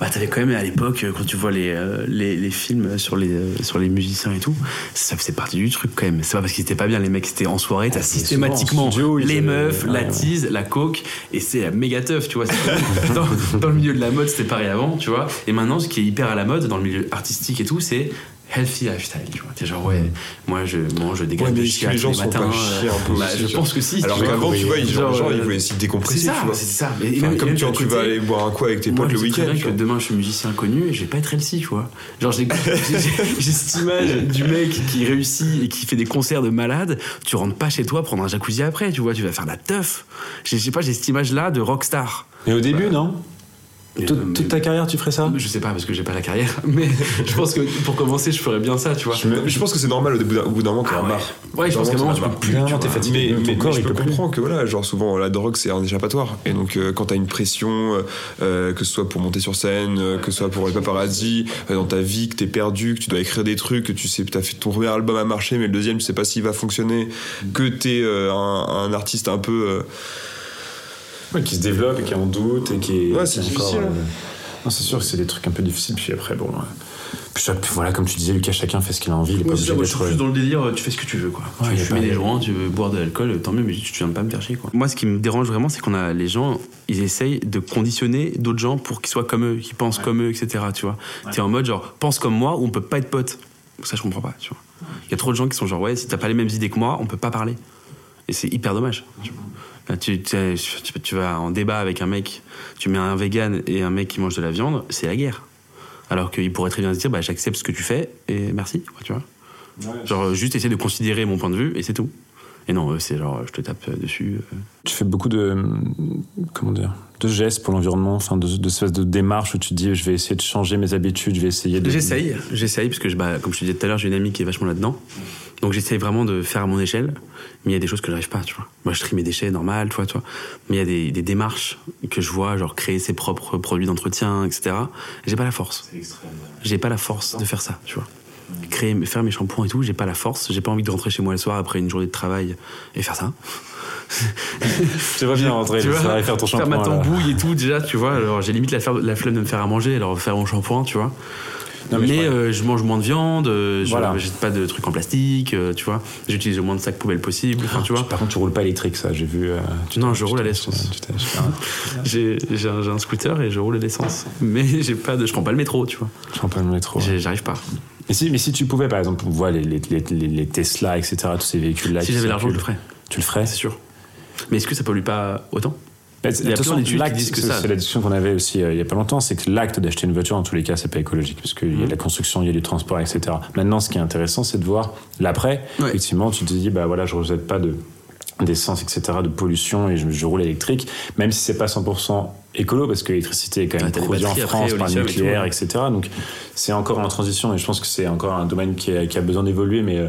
bah t'avais quand même à l'époque quand tu vois les, les, les films sur les sur les musiciens et tout ça faisait partie du truc quand même. C'est pas parce qu'ils étaient pas bien les mecs c'était en soirée t'as systématiquement les meufs la tease la coke et c'est la méga teuf tu vois. Dans, dans le milieu de la mode c'était pareil avant tu vois. Et maintenant ce qui est hyper à la mode dans le milieu artistique et tout c'est healthy lifestyle, tu vois. T'es genre, ouais, moi je mange, je dégage ouais, de chiens les gens les matins. Chier un peu bah, je pense que si. Alors qu'avant, tu vois, ils voulaient s'y décompresser. C'est ça, c'est ça. Mais enfin, même, comme tu, tu vas aller boire un coup avec tes potes le week-end. que demain je suis musicien connu et je vais pas être healthy, tu vois. Genre, j'ai cette image du mec qui réussit et qui fait des concerts de malade. Tu rentres pas chez toi prendre un jacuzzi après, tu vois, tu vas faire la teuf. Je sais pas, j'ai cette image là de rockstar. Et au début, non? Toute, toute, ta carrière, tu ferais ça Je sais pas parce que j'ai pas la carrière, mais je pense que pour commencer, je ferais bien ça, tu vois. Je, je pense que c'est normal au bout d'un moment, tu ah, ouais. marre. Ouais, je pense qu'à un moment, tu peux plus. T'es fatigué. Mais, mais, corps, mais je il peux comprendre que voilà, genre souvent la drogue c'est un échappatoire. Et donc euh, quand t'as une pression, euh, que ce soit pour monter sur scène, euh, que ce soit pour les paparazzi, dans ta vie, que t'es perdu, que tu dois écrire des trucs, que tu sais, t'as fait ton premier album à marcher, mais le deuxième, tu sais pas s'il va fonctionner, que t'es un, un artiste un peu. Ouais, qui se développe et qui en doute et qui est. Ouais, c'est difficile. Encore, c'est sûr que c'est des trucs un peu difficiles. Puis après, bon. Puis, voilà, comme tu disais, Lucas, chacun fait ce qu'il a envie. Il est ouais, pas obligé d'être. Je suis plus dans le délire, tu fais ce que tu veux, quoi. Ouais, tu veux fumer des joints, tu veux boire de l'alcool, tant mieux, mais tu viens pas me faire chier, quoi. Moi, ce qui me dérange vraiment, c'est qu'on a les gens, ils essayent de conditionner d'autres gens pour qu'ils soient comme eux, qu'ils pensent comme eux, etc. Tu vois. T'es en mode genre, pense comme moi ou on peut pas être potes. Ça, je comprends pas, tu vois. Il y a trop de gens qui sont genre, ouais, si t'as pas les mêmes idées que moi, on peut pas parler. Et c'est hyper dommage. Tu vois. Tu, tu, tu, vas en débat avec un mec, tu mets un vegan et un mec qui mange de la viande, c'est la guerre. Alors qu'il pourrait très bien se dire, bah, j'accepte ce que tu fais et merci, tu vois. Ouais, genre, juste essayer de considérer mon point de vue et c'est tout. Et non, c'est genre, je te tape dessus. Tu fais beaucoup de, comment dire, de gestes pour l'environnement, enfin, de, de espèce de démarche où tu te dis, je vais essayer de changer mes habitudes, je vais essayer de. J'essaye, j'essaye, parce que, je, bah, comme je te disais tout à l'heure, j'ai une amie qui est vachement là-dedans. Donc j'essaye vraiment de faire à mon échelle, mais il y a des choses que j'arrive pas, tu vois. Moi, je trie mes déchets, normal, tu vois, tu vois. Mais il y a des, des, démarches que je vois, genre créer ses propres produits d'entretien, etc. J'ai pas la force. J'ai pas la force de faire ça, tu vois. Créer, faire mes shampoings et tout, j'ai pas la force. J'ai pas envie de rentrer chez moi le soir après une journée de travail et faire ça. tu vois bien rentrer soir et faire ton shampoing. Faire ma tambouille et tout, déjà, tu vois. Alors j'ai limite la, la flemme de me faire à manger, alors faire mon shampoing, tu vois. Non, mais, mais je, euh, je, mange moins de viande, euh, je pas de trucs en plastique, euh, tu vois. J'utilise le moins de sacs poubelles possible, enfin, tu vois. Par contre, tu roules pas électrique, ça, j'ai vu. Non, je roule à l'essence. j'ai un, un, scooter et je roule à l'essence. Mais j'ai pas de, je prends pas le métro, tu vois. Je prends pas le métro. J'arrive pas. Mais si, mais si tu pouvais, par exemple, voir les, les, les, les Tesla, etc., tous ces véhicules-là. Si j'avais l'argent, je le ferais. Tu le ferais? C'est sûr. Mais est-ce que ça pollue pas autant? Il y a plein d'études qui disent que ça. C'est la discussion qu'on avait aussi euh, il y a pas longtemps, c'est que l'acte d'acheter une voiture, en tous les cas, c'est pas écologique, parce qu'il y a de la construction, il y a du transport, etc. Maintenant, ce qui est intéressant, c'est de voir l'après. Ouais. Effectivement, tu te dis, bah voilà, je rejette pas de d'essence, etc., de pollution, et je, je, roule électrique, même si c'est pas 100% écolo, parce que l'électricité est quand même produite en France par le nucléaire, etc. Donc, c'est encore en transition, et je pense que c'est encore un domaine qui a, qui a besoin d'évoluer, mais euh,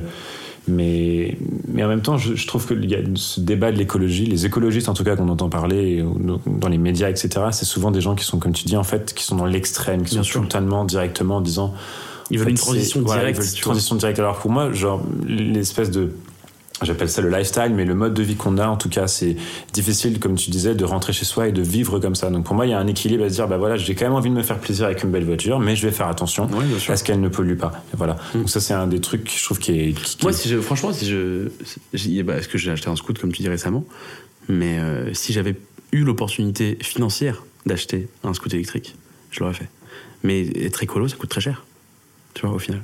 mais, mais en même temps, je, je trouve qu'il y a ce débat de l'écologie, les écologistes en tout cas qu'on entend parler dans les médias, etc., c'est souvent des gens qui sont, comme tu dis, en fait, qui sont dans l'extrême, qui Bien sont totalement, directement en disant. Ils veulent fait, une transition directe. Ils veulent une transition directe. Alors pour moi, genre, l'espèce de J'appelle ça le lifestyle, mais le mode de vie qu'on a, en tout cas, c'est difficile, comme tu disais, de rentrer chez soi et de vivre comme ça. Donc pour moi, il y a un équilibre à se dire, bah voilà, j'ai quand même envie de me faire plaisir avec une belle voiture, mais je vais faire attention oui, à ce qu'elle ne pollue pas. Et voilà. Mmh. Donc ça, c'est un des trucs, je trouve, qui est. Qui, moi, si je, franchement, si je, bah, est-ce que j'ai acheté un scoot comme tu dis récemment, mais euh, si j'avais eu l'opportunité financière d'acheter un scoot électrique, je l'aurais fait. Mais être écolo, ça coûte très cher. Tu vois, au final.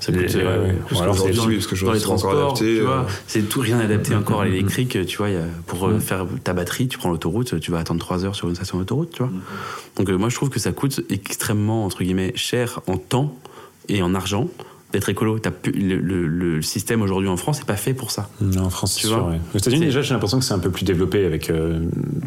Ça coûte, ouais, ouais. Alors c'est dans, parce que je dans les transports, adapté, tu vois, c'est tout rien adapté encore à l'électrique. Tu vois, y a, pour mmh. faire ta batterie, tu prends l'autoroute, tu vas attendre 3 heures sur une station d'autoroute, tu vois. Donc euh, moi, je trouve que ça coûte extrêmement entre guillemets cher en temps et en argent d'être écolo. T'as pu- le, le- le système aujourd'hui en France n'est pas fait pour ça. Non, en France, Tu c'est sûr. vois ouais. Aux États-Unis, déjà, j'ai l'impression que c'est un peu plus développé avec euh,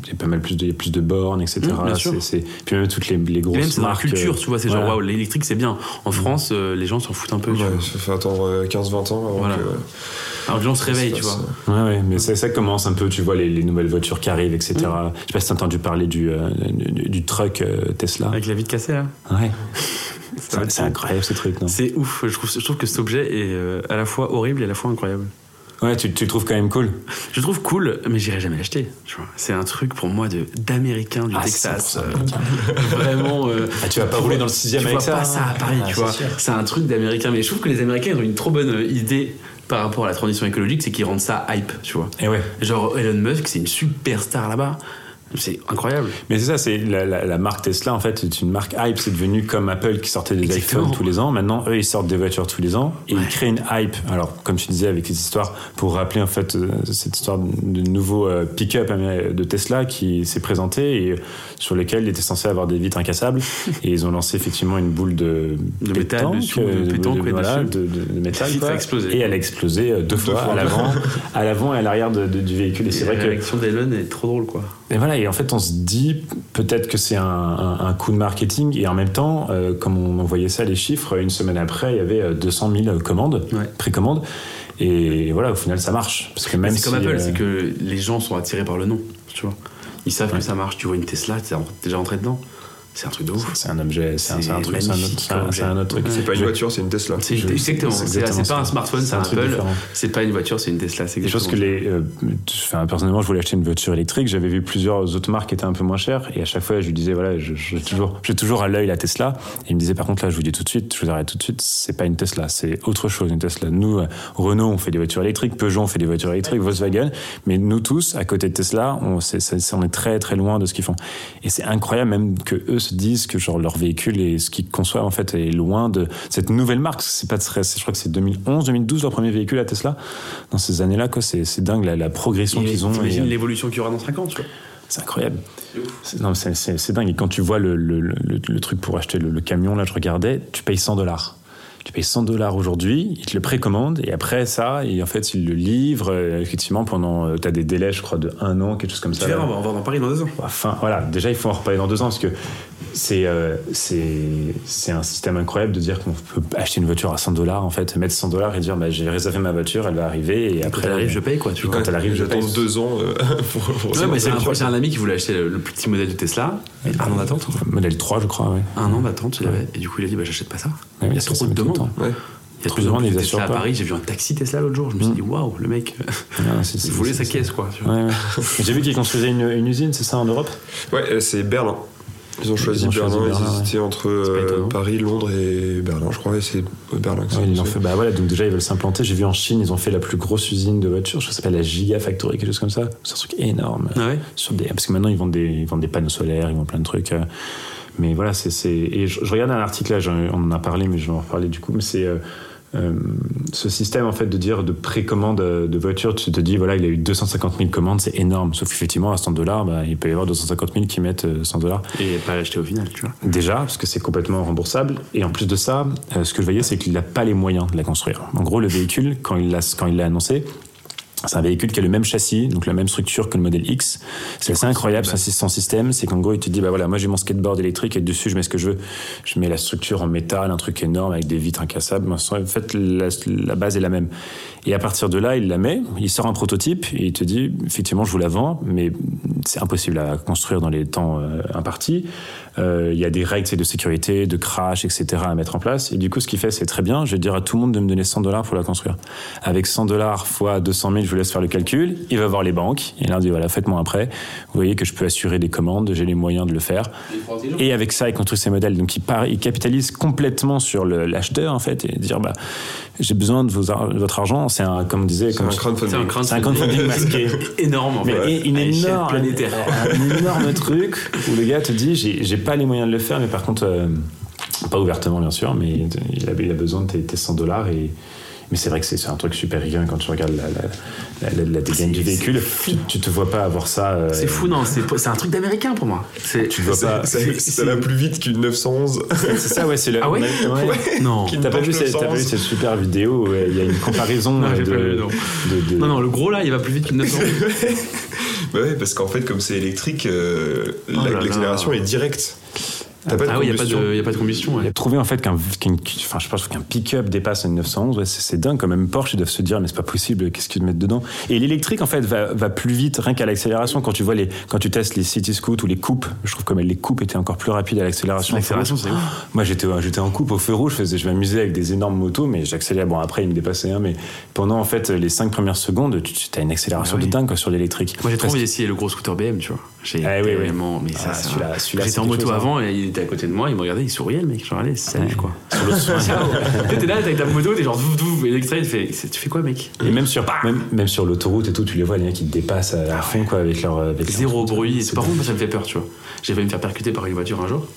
il y a pas mal plus de, il y a plus de bornes, etc. Mmh, bien sûr. C'est- Puis même toutes les, les grosses Et même c'est dans la culture, euh, tu vois, c'est genre waouh, l'électrique c'est bien. En France, euh, les gens s'en foutent un peu. Ouais, ça fait attendre euh, 15-20 ans avant Voilà. que. Alors que les gens se réveillent, tu vois. Ouais, ouais, mais ça, ça commence un peu, tu vois, les, les nouvelles voitures qui arrivent, etc. Mmh. Je sais pas si t'as entendu parler du, euh, du, du truck euh, Tesla. Avec la vitre cassée là. Ouais. C'est incroyable ce truc, non C'est ouf, je trouve, je trouve que cet objet est euh, à la fois horrible et à la fois incroyable. Ouais, tu, tu le trouves quand même cool. Je le trouve cool, mais j'irai jamais l'acheter. tu vois. C'est un truc pour moi de d'américain du Ah, Texas. 100% euh, vraiment. euh, Ah, tu vas pas rouler dans le tu sixième vois avec ça pas hein ça à Paris, Ah, tu vois. C'est un truc d'américain. Mais je trouve que les Américains ils ont une trop bonne idée par rapport à la transition écologique, c'est qu'ils rendent ça hype, tu vois. Et ouais. Genre Elon Musk, c'est une superstar là-bas. C'est incroyable. Mais c'est ça, c'est la, la- la marque Tesla en fait, c'est une marque hype. C'est devenu comme Apple qui sortait des iPhones tous les ans. Maintenant, eux, ils sortent des voitures tous les ans et Ouais. ils créent une hype. Alors, comme tu disais avec cette histoire, pour rappeler en fait euh, cette histoire de nouveau euh, pick-up de Tesla qui s'est présenté et euh, sur lequel il était censé avoir des vitres incassables. et ils ont lancé effectivement une boule de, De métal dessus, de pétanque, voilà, de, métal. La quoi. Et elle a explosé deux, fois, fois. à l'avant, à l'avant et à l'arrière du véhicule. Et c'est vrai la que réaction d'Elon est trop drôle, quoi. Et voilà, et en fait, on se dit peut-être que c'est un, un- un coup de marketing, et en même temps, euh, comme on envoyait ça, les chiffres, une semaine après, il y avait euh, 200 000 commandes, Ouais. précommandes, et voilà, au final, ça marche. Parce que même C'est comme Apple, euh, c'est que les gens sont attirés par le nom, tu vois. Ils savent Ouais. que ça marche. Tu vois une Tesla, t'es déjà rentré dedans. C'est un truc de ouf. c'est un objet, c'est un, truc, c'est un autre, magnifique c'est un- autre truc. C'est pas une voiture, c'est une Tesla. C'est exactement. c'est pas un smartphone, c'est un Apple. C'est pas une voiture, c'est une Tesla. C'est Des choses que exactement les. euh, enfin, personnellement, je voulais acheter une voiture électrique. J'avais vu plusieurs autres marques qui étaient un peu moins chères. Et à chaque fois, je lui disais, voilà, je- j'ai toujours, j'ai toujours à l'œil la Tesla. Et il me disait, par contre, là, je vous dis tout de suite, je vous arrête tout de suite, c'est pas une Tesla, c'est autre chose, une Tesla. Nous, euh, Renault, on fait des voitures électriques. Peugeot, on fait des voitures électriques. Volkswagen. Mais nous tous, à côté de Tesla, on, c'est- on est très, très loin de ce qu'ils font. Et c'est incroyable, même que eux se disent que, genre, leur véhicule et ce qu'ils conçoivent, en fait, est loin de cette nouvelle marque. C'est pas très, je crois que c'est 2011, 2012, leur premier véhicule à Tesla. Dans ces années-là, quoi, c'est, c'est dingue la, la progression Et qu'ils ont. T'imagines et, euh, l'évolution qu'il y aura dans 5 ans, tu vois. c'est incroyable. C'est, non, c'est, c'est, c'est dingue. Et quand tu vois le, le, le, le truc pour acheter le, le camion, là, je regardais, tu payes 100 dollars. Tu payes 100 dollars aujourd'hui, ils te le précommandent, et après ça, et en fait, ils le livrent, euh, effectivement, pendant. Tu as des délais, je crois, de un an, quelque chose comme ça. Tu verras, là. on va en voir dans Paris dans deux ans. Enfin, voilà, déjà, il faut en reparler dans deux ans, parce que c'est, euh, c'est, c'est un système incroyable de dire qu'on peut acheter une voiture à 100 dollars, en fait, mettre 100 dollars et dire, bah, j'ai réservé ma voiture, elle va arriver, et Quand après. elle arrive, je paye, quoi, tu vois. quand elle arrive, je paye. deux ans euh, pour, pour Ouais, mais c'est un, ami qui voulait acheter le, le petit modèle de Tesla. Et un an d'attente. Modèle 3, je crois, ouais. Un an d'attente, il avait. Et du coup, il a dit, bah, j'achète pas ça. Ouais, il y a trop de demandes. Ouais. Il y a de de ils Tesla assurent à. Paris. J'ai vu un taxi Tesla l'autre jour. Je me suis Mm. dit, waouh, le mec, Ah, il voulait sa caisse, quoi. J'ai vu qu'ils construisaient une, une usine, c'est ça, en Europe Ouais, euh, c'est Berlin. Ils ont choisi ont choisi Berlin, ils hésitaient entre euh. Paris, Londres et Berlin, je crois, et c'est Berlin que c'est Ouais, ils ont lancé. fait, bah voilà, donc déjà ils veulent s'implanter. J'ai vu en Chine, ils ont fait la plus grosse usine de voitures, je crois que ça s'appelle la Gigafactory, quelque chose comme ça. C'est un truc énorme. Ah ouais Sur des, parce que maintenant ils vendent des, ils vendent des panneaux solaires, ils vendent plein de trucs. Mais voilà, c'est, et je, je regarde un article là, on en a parlé, mais je vais en reparler du coup. Mais c'est euh, euh, ce système en fait de dire de précommande euh, de voitures, tu te dis voilà, il a eu 250 000 commandes, c'est énorme. Sauf qu'effectivement à 100 dollars, bah, il peut y avoir 250 000 qui mettent euh, 100 dollars. Et pas l'acheter au final, tu vois. Déjà, parce que c'est complètement remboursable. Et en plus de ça, euh, ce que je voyais, c'est qu'il n'a pas les moyens de la construire. En gros, le véhicule, quand il l'a, quand il l'a annoncé, c'est un véhicule qui a le même châssis, donc la même structure que le modèle X. C'est assez incroyable, ça, son système. C'est qu'en gros, il te dit, bah voilà, moi j'ai mon skateboard électrique et dessus, je mets ce que je veux. Je mets la structure en métal, un truc énorme avec des vitres incassables. En fait, la, la base est la même. Et à partir de là, il la met, il sort un prototype et il te dit, effectivement, je vous la vends, mais c'est impossible à construire dans les temps euh, impartis. Euh, Il y a des règles de sécurité, de crash, etc. à mettre en place. Et du coup, ce qu'il fait, c'est très bien. Je vais dire à tout le monde de me donner 100 dollars pour la construire. Avec 100 dollars fois 200 000, je vous laisse faire le calcul. Il va voir les banques. Et il dit, voilà, faites-moi un prêt. Vous voyez que je peux assurer des commandes, j'ai les moyens de le faire. Et avec ça, il construit ses modèles. Donc, il, part, il capitalise complètement sur l'acheteur, en fait, et dire, bah, j'ai besoin de, vos ar- de votre argent. C'est un, comme on disait, C'est comme un un crowdfunding. un crowdfunding masqué. énorme, en Mais fait. et une énorme, planétaire. un énorme truc où le gars te dit j'ai j'ai pas les moyens de le faire, mais par contre, euh, pas ouvertement bien sûr, mais il a, il a besoin de tes, tes 100 dollars et, Mais c'est vrai que c'est un truc super ricain quand tu regardes la, la, la, la dégaine du véhicule. Tu, tu te vois pas avoir ça. euh, C'est fou, non C'est un truc d'américain pour moi. Tu te vois pas. Ça, va plus vite qu'une 911. C'est ça, ouais, c'est le. Ah ouais ouais. Non. Qui- T'as pas, vu cette- vu 911. cette super vidéo où il y a une comparaison Non, euh, de, non. de- de- Non, non, le gros là, il va plus vite qu'une 900. bah ouais, parce qu'en fait, comme c'est électrique, euh, Oh l'accélération est directe. T'as pas de ah oui, il n'y a, pas combustion. de- y a pas de combustion. Il Ouais. a trouvé en fait qu'un qu'une- enfin, je pense qu'un pick-up dépasse une 911, ouais, c'est dingue quand même. Porsche, ils doivent se dire, mais c'est pas possible, qu'est-ce qu'ils mettent dedans? Et l'électrique, en fait, va, va plus vite, rien qu'à l'accélération. Quand tu vois les, quand tu testes les City Scoot ou les coupes, je trouve comme les coupes étaient encore plus rapides à l'accélération. L'accélération, c'est ouf. Moi, j'étais, j'étais en coupe au feu rouge, je, faisais, je m'amusais avec des énormes motos, mais j'accélérais. Bon, après, il me dépassait un, mais pendant en fait les cinq premières secondes, tu, as une accélération Ah oui. de dingue quoi, sur l'électrique. Moi, j'ai trop envie d'essayer le gros scooter BM, tu vois. J'ai Ah oui, oui. tellement. Mais ça, Ah, celui-là- J'étais en moto chose, hein. avant et il était à côté de moi, il me regardait, il souriait, le mec. Genre, allez, salut, Ouais. quoi. Sur le- T'es là, t'es avec ta moto, t'es genre, douf, douf, et l'extrait, il fait, tu fais quoi, mec Et même sur, même, même sur l'autoroute et tout, tu les vois, les mecs qui te dépassent à, à fond quoi, avec leur. Avec leur- Zéro bruit. C'est Par contre, ça me fait peur, tu vois. J'ai failli me faire percuter par une voiture un jour.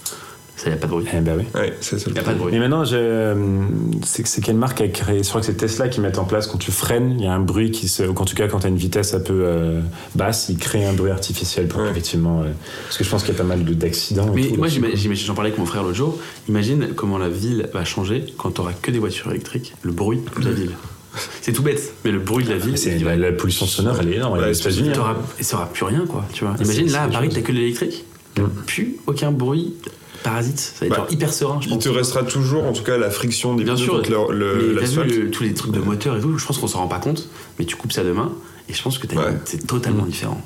Ça, y a pas de bruit. Eh ben oui. Ouais, c'est ça le Y a pas de bruit. Et maintenant, je- euh, c'est c'est quelle marque a créé? Je crois que c'est Tesla qui met en place quand tu freines, il y a un bruit qui se. ou En tout cas, quand tu as une vitesse un peu euh, basse, il crée un bruit artificiel pour Ouais. effectivement. euh, parce que je pense qu'il y a pas mal de- d'accidents. Mais tout, moi, j'en parlais avec mon frère l'autre jour. Imagine comment la ville va changer quand t'auras que des voitures électriques, le bruit de la ville. C'est tout bête, mais le bruit de la ville, C'est- il va- la, la pollution sonore, elle est énorme. Ouais, États-Unis. hein. ça aura plus rien, quoi. Tu vois. Ah, Imagine c'est- là, à Paris, t'as que l'électrique, t'as Mm. plus aucun bruit parasite. Ça va être Bah, genre hyper serein, je Il pense. te restera toujours, en tout cas, la friction des Bien pneus sûr. contre le- le- vu tous les trucs de moteur et tout, je pense qu'on s'en rend pas compte, mais tu coupes ça demain, et je pense que Ouais. c'est totalement différent.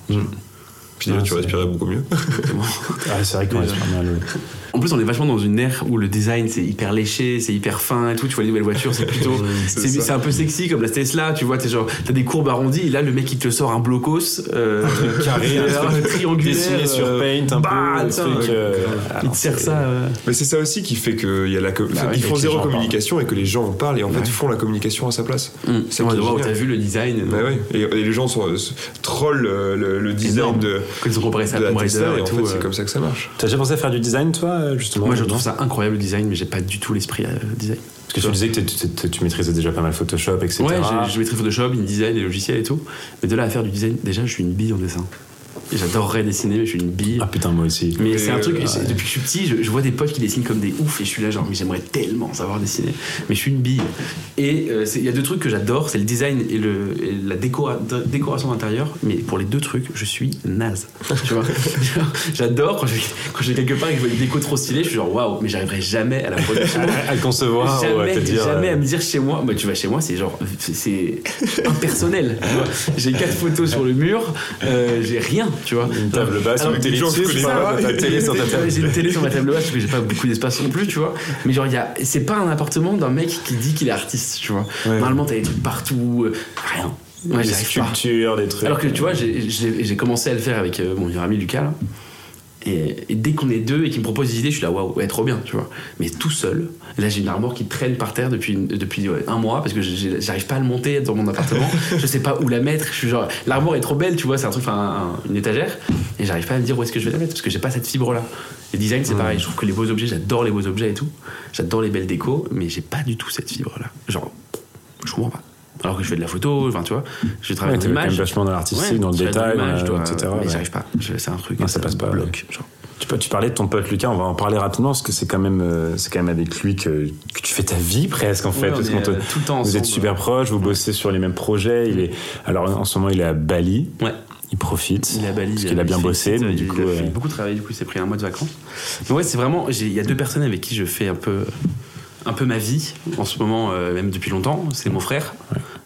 Puis Ouais, tu respirais beaucoup mieux. Ah, c'est vrai qu'on respire bien le- En plus, on est vachement dans une ère où le design c'est hyper léché, c'est hyper fin et tout. Tu vois, les nouvelles voitures, c'est plutôt. C'est un peu sexy comme la Tesla, tu vois. T'es genre, t'as des courbes arrondies, et là, le mec il te sort un blocos. Euh, carré, euh, triangulaire. Dessiné sur euh, Paint un bah, peu. truc, ouais. euh, il te sert ça. euh, Mais c'est ça aussi qui fait qu'il y a la. co- Bah ouais, ils font que zéro communication et que les gens en parlent et en fait Ouais. font la communication à sa place. hum, C'est ouais, t'as vu le design Bah ouais. et, et les gens sont, euh, trollent euh, le, le design de, ils ont comparé ça à Tomb Raider et et en tout. fait euh, c'est comme ça que ça marche. T'as déjà pensé à faire du design, toi, euh, justement Moi, je trouve ça incroyable le design, mais j'ai pas du tout l'esprit euh, design. Parce que tu disais que t'es- t'es- tu maîtrisais déjà pas mal Photoshop, etc. Ouais, je maîtrise Photoshop, InDesign, les logiciels et tout. Mais de là à faire du design, déjà, je suis une bille en dessin. J'adorerais dessiner, mais je suis une bille. Ah putain, moi aussi. Mais c'est un truc, euh, ouais. depuis que je suis petit, je, je vois des potes qui dessinent comme des oufs et je suis là genre, mais j'aimerais tellement savoir dessiner. Mais je suis une bille. Et euh, il y a deux trucs que j'adore, c'est le design et, le, et la décora- décoration d'intérieur. Mais pour les deux trucs, je suis naze. Tu vois J'adore quand je, quand je vais quelque part et que je vois une déco trop stylée, je suis genre waouh, mais j'arriverai jamais à la moi. à le concevoir ou à Jamais, te dire. jamais euh, à me dire chez moi, bah, tu vas chez moi, c'est genre, c'est- impersonnel. J'ai quatre photos sur le mur, euh, j'ai rien, tu vois. Une table basse, une télé sur ta table. J'ai une télé sur ma table basse parce que j'ai pas beaucoup d'espace non plus, tu vois. Mais genre, il y a, c'est pas un appartement d'un mec qui dit qu'il est artiste, tu vois. Ouais. Normalement, t'as des trucs partout, euh, rien. Moi, des pas. sculptures, des trucs. Alors que tu vois, j'ai- commencé à le faire avec euh, mon meilleur ami Lucas. là. Et, et dès qu'on est deux et qu'il me propose des idées, je suis là, waouh, ouais, trop bien, tu vois. Mais tout seul, là j'ai une armoire qui traîne par terre depuis, depuis ouais, un mois parce que j'arrive pas à le monter dans mon appartement. je sais pas où la mettre. Je suis genre, l'armoire est trop belle, tu vois, c'est un truc, enfin, un- une étagère. Et j'arrive pas à me dire où est-ce que je vais la mettre parce que j'ai pas cette fibre là. Les designs, c'est pareil. Je trouve que les beaux objets, j'adore les beaux objets et tout. J'adore les belles décos, mais j'ai pas du tout cette fibre là. Genre, je comprends pas. Alors que je fais de la photo, enfin, tu vois, je Ouais, travaille t'es dans l'image. vachement dans l'artistique, Ouais, dans le détail, euh, dois- etc. Mais ouais. j'arrive pas. C'est un truc. Non, ça passe me pas, Bloque. genre. Tu, peux- tu parlais de ton pote Lucas, on va en parler rapidement parce que c'est quand même, euh, c'est quand même avec lui que, que tu fais ta vie presque en fait. Ouais, on parce est, qu'on te- euh, tout le temps vous êtes ensemble. super proches, vous bossez sur les mêmes projets. Il est, alors en ce moment il est à Bali, Ouais. il profite. Il est à Bali. Parce qu'il a bien bossé, mais a- du il coup, a euh, fait beaucoup travaillé. Du coup, il s'est pris un mois de vacances. Mais ouais, c'est vraiment. Il y a deux personnes avec qui je fais un peu, un peu ma vie en ce moment, euh, même depuis longtemps. C'est mon frère,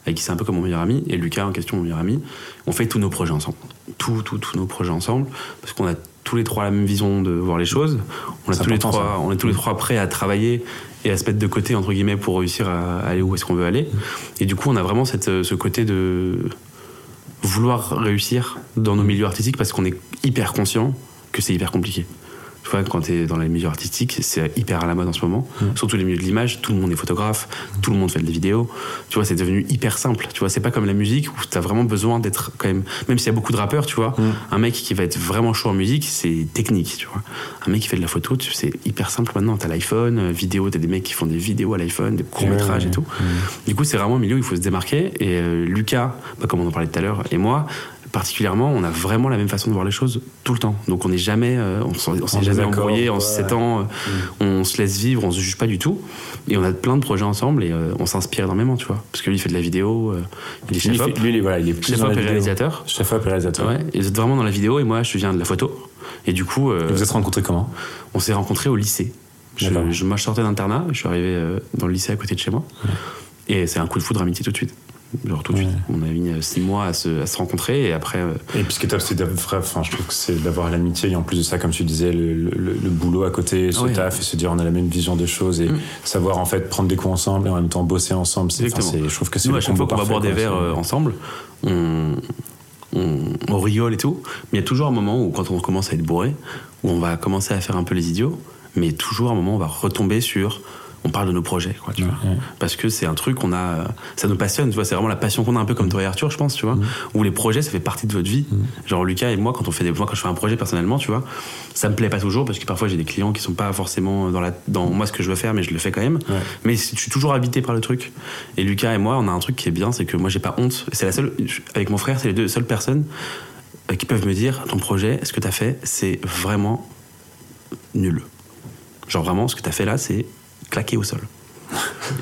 avec qui c'est un peu comme mon meilleur ami, et Lucas en question, mon meilleur ami. On fait tous nos projets ensemble. Tous, tous, tous nos projets ensemble, parce qu'on a tous les trois la même vision de voir les choses. On, a tous les trois, ça. on est tous les trois prêts à travailler et à se mettre de côté entre guillemets pour réussir à aller où est-ce qu'on veut aller. Et du coup, on a vraiment cette, ce côté de vouloir réussir dans nos milieux artistiques parce qu'on est hyper conscient que c'est hyper compliqué. Tu vois, quand tu es dans les milieux artistiques, c'est hyper à la mode en ce moment. Surtout les milieux de l'image, tout le monde est photographe, tout le monde fait des vidéos. Tu vois, c'est devenu hyper simple. Tu vois, c'est pas comme la musique où tu as vraiment besoin d'être quand même. Même s'il y a beaucoup de rappeurs, tu vois, un mec qui va être vraiment chaud en musique, c'est technique, tu vois. Un mec qui fait de la photo, tu- c'est hyper simple maintenant. T'as l'iPhone, euh, vidéo, t'as des mecs qui font des vidéos à l'iPhone, des courts-métrages et tout. Du coup, c'est vraiment un milieu où il faut se démarquer. Et euh, Lucas, bah, comme on en parlait tout à l'heure, et moi, particulièrement, on a vraiment la même façon de voir les choses tout le temps. Donc on n'est jamais, euh, on s'est jamais embrouillé en ouais. 7 ans. euh, On se laisse vivre, on se juge pas du tout. Et on a plein de projets ensemble et euh, on s'inspire énormément, tu vois. Parce que lui, il fait de la vidéo, euh, il est chef-op, fait- lui, il est- voilà, il est plus dans chef-op la et réalisateur. Chef-op et réalisateur. Ouais, et vous êtes vraiment dans la vidéo et moi, je viens de la photo. Et du coup, euh, Et vous êtes rencontrés comment? on s'est rencontrés au lycée. Je, je, moi, je sortais d'internat, je suis arrivé dans le lycée à côté de chez moi. Et c'est un coup de foudre amitié tout de suite. Genre tout de Ouais. suite. On a mis six mois à se, à se rencontrer et après. euh, Et puis ce qui est top, c'est d'avoir, enfin, je trouve que c'est d'avoir l'amitié et en plus de ça, comme tu disais, le, le- le boulot à côté, ce Ouais. taf et se dire on a la même vision des choses et Mm. savoir en fait prendre des coups ensemble et en même temps bosser ensemble. C'est, je trouve que c'est Nous, à chaque fois qu'on va boire des verres euh, ensemble, on, on, on rigole et tout. Mais il y a toujours un moment où, quand on commence à être bourré, où on va commencer à faire un peu les idiots, mais toujours un moment où on va retomber sur. On parle de nos projets, quoi, tu vois. ouais. Parce que c'est un truc qu'on a. Ça nous passionne, tu vois. C'est vraiment la passion qu'on a un peu comme toi et Arthur, je pense, tu vois. Où les projets, ça fait partie de votre vie. Genre Lucas et moi, quand on fait des. Moi, quand je fais un projet personnellement, tu vois, ça me plaît pas toujours parce que parfois j'ai des clients qui sont pas forcément dans, la, dans moi ce que je veux faire, mais je le fais quand même. Mais je suis toujours habité par le truc. Et Lucas et moi, on a un truc qui est bien, c'est que moi, j'ai pas honte. C'est la seule. Avec mon frère, c'est les deux seules personnes euh, qui peuvent me dire ton projet, ce que t'as fait, c'est vraiment nul. Genre vraiment, ce que t'as fait là, c'est claquer au sol.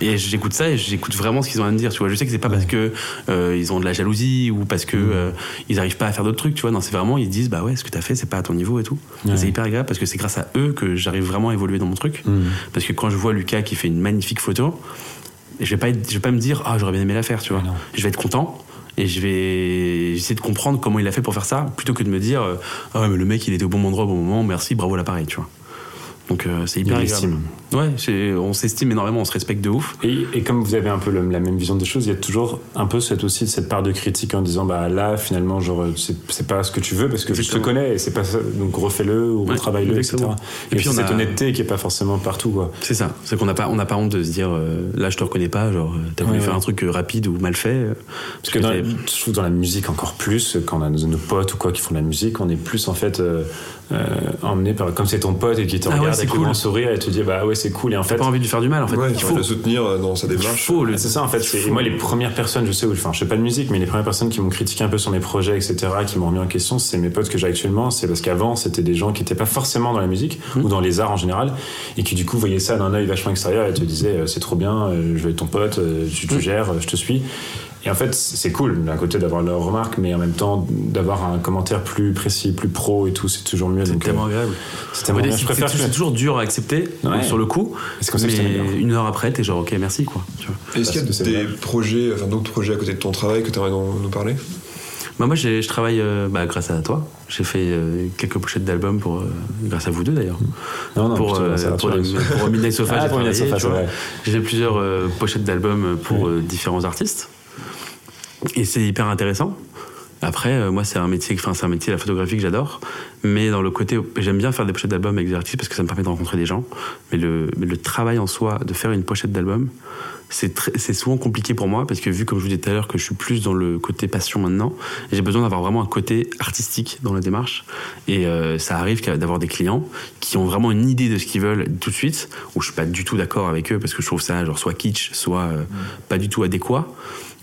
Et j'écoute ça et j'écoute vraiment ce qu'ils ont à me dire. Tu vois, je sais que c'est pas parce que euh, ils ont de la jalousie ou parce que euh, ils arrivent pas à faire d'autres trucs. Tu vois, non, c'est vraiment ils disent bah ouais, ce que t'as fait, c'est pas à ton niveau et tout. Ouais. C'est hyper agréable parce que c'est grâce à eux que j'arrive vraiment à évoluer dans mon truc. Mm. Parce que quand je vois Lucas qui fait une magnifique photo, je vais pas, être- je vais pas me dire ah j'aurais bien aimé la faire. Tu vois, je vais être content. Et je vais essayer de comprendre comment il a fait pour faire ça, plutôt que de me dire euh, ah ouais mais le mec il était au bon endroit au bon moment, merci, bravo l'appareil, tu vois. Donc euh, c'est hyper agréable. Ouais, on s'estime énormément, on se respecte de ouf. Et, et comme vous avez un peu le- la même vision des choses, il y a toujours un peu cette, aussi cette part de critique en disant bah là finalement genre c'est, pas ce que tu veux parce que je te connais et c'est pas ça donc refais-le ou Ouais, retravaille-le etc. Et, Et puis puis on cette a- honnêteté qui est pas forcément partout quoi. C'est ça, c'est qu'on n'a pas, on n'a pas honte de se dire euh, là je te reconnais pas, genre t'as voulu Ouais, faire ouais. un truc euh, rapide ou mal fait. euh, Parce que dans, t'es- je trouve dans la musique encore plus, quand on a nos, nos potes ou quoi qui font de la musique, on est plus en fait euh, emmené par comme c'est ton pote et qui te Ah regarde avec cool. le sourire et te dit bah ouais c'est cool et en fait pas envie de lui faire du mal en fait. Ouais, il tu faut, le soutenir euh, dans sa il démarche. faut le. c'est ça en fait. Et moi les premières personnes, je sais où, enfin je fais pas de musique, mais les premières personnes qui m'ont critiqué un peu sur mes projets etc, qui m'ont remis en question, c'est mes potes que j'ai actuellement. C'est parce qu'avant c'était des gens qui étaient pas forcément dans la musique Mmh. ou dans les arts en général et qui du coup voyaient ça d'un œil vachement extérieur et te disaient euh, c'est trop bien, euh, je vais être ton pote, euh, tu, Mmh. tu gères, je te suis. Et en fait, c'est cool d'un côté d'avoir leurs remarques, mais en même temps d'avoir un commentaire plus précis, plus pro et tout, c'est toujours mieux. C'est tellement euh, agréable. c'est Ouais, que- c'est toujours dur à accepter Ouais. sur le coup, comme ça mais une heure après t'es genre ok merci quoi. Est-ce qu'il y a c'est des vrai. projets, enfin d'autres projets à côté de ton travail que tu aimerais nous nous parler? Bah moi j'ai- je travaille euh, bah, grâce à toi. J'ai fait euh, quelques pochettes d'albums pour euh, grâce à vous deux d'ailleurs. Non, non, pour, plutôt, euh, pour, les- pour Midnight Sofa, Ah, j'ai plusieurs euh, pochettes d'albums pour euh, différents artistes. Et c'est hyper intéressant. Après, euh, moi, c'est un métier, enfin, c'est un métier, la photographie que j'adore. Mais dans le côté, j'aime bien faire des pochettes d'albums avec des artistes parce que ça me permet de rencontrer des gens. Mais le, mais le travail en soi de faire une pochette d'album, c'est souvent compliqué pour moi parce que vu, comme je vous disais tout à l'heure, que je suis plus dans le côté passion maintenant, j'ai besoin d'avoir vraiment un côté artistique dans la démarche. Et euh, ça arrive d'avoir des clients qui ont vraiment une idée de ce qu'ils veulent tout de suite, où je suis pas du tout d'accord avec eux parce que je trouve ça genre soit kitsch, soit euh, pas du tout adéquat.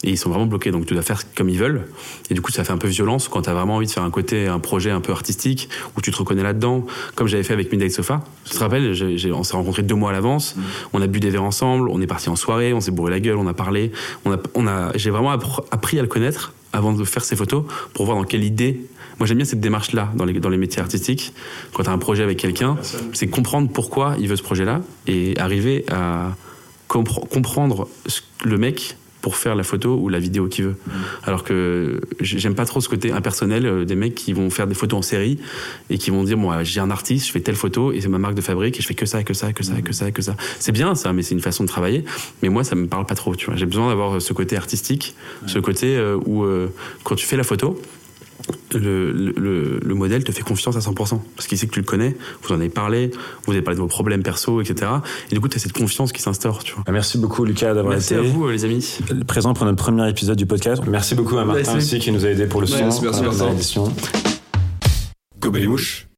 Et ils sont vraiment bloqués, donc tu dois faire comme ils veulent. Et du coup, ça fait un peu violence quand tu as vraiment envie de faire un côté, un projet un peu artistique, où tu te reconnais là-dedans, comme j'avais fait avec Midnight Sofa. Tu te rappelles, j'ai- j'ai- on s'est rencontrés deux mois à l'avance, on a bu des verres ensemble, on est parti en soirée, on s'est bourré la gueule, on a parlé. On a, on a, j'ai vraiment appr- appris à le connaître avant de faire ces photos pour voir dans quelle idée. Moi, j'aime bien cette démarche-là dans les, dans les métiers artistiques. Quand tu as un projet avec quelqu'un, c'est comprendre pourquoi il veut ce projet-là et arriver à compre- comprendre ce- le mec pour faire la photo ou la vidéo qu'il veut. Alors que j'aime pas trop ce côté impersonnel euh, des mecs qui vont faire des photos en série et qui vont dire moi j'ai un artiste, je fais telle photo et c'est ma marque de fabrique et je fais que ça, que ça, que ça, que ça, que ça. C'est bien ça, mais c'est une façon de travailler. Mais moi ça me parle pas trop. Tu vois, j'ai besoin d'avoir ce côté artistique, ce côté euh, où euh, quand tu fais la photo le, le, le, modèle te fait confiance à 100%. Parce qu'il sait que tu le connais, vous en avez parlé, vous avez parlé de vos problèmes perso, etc. Et du coup, tu as cette confiance qui s'instaure. Tu vois. Merci beaucoup, Lucas, d'avoir été. Merci à vous, les amis. Présent pour notre premier épisode du podcast. Merci beaucoup à Martin Merci. aussi qui nous a aidé pour le son, Merci, merci. Gobelet Mouche.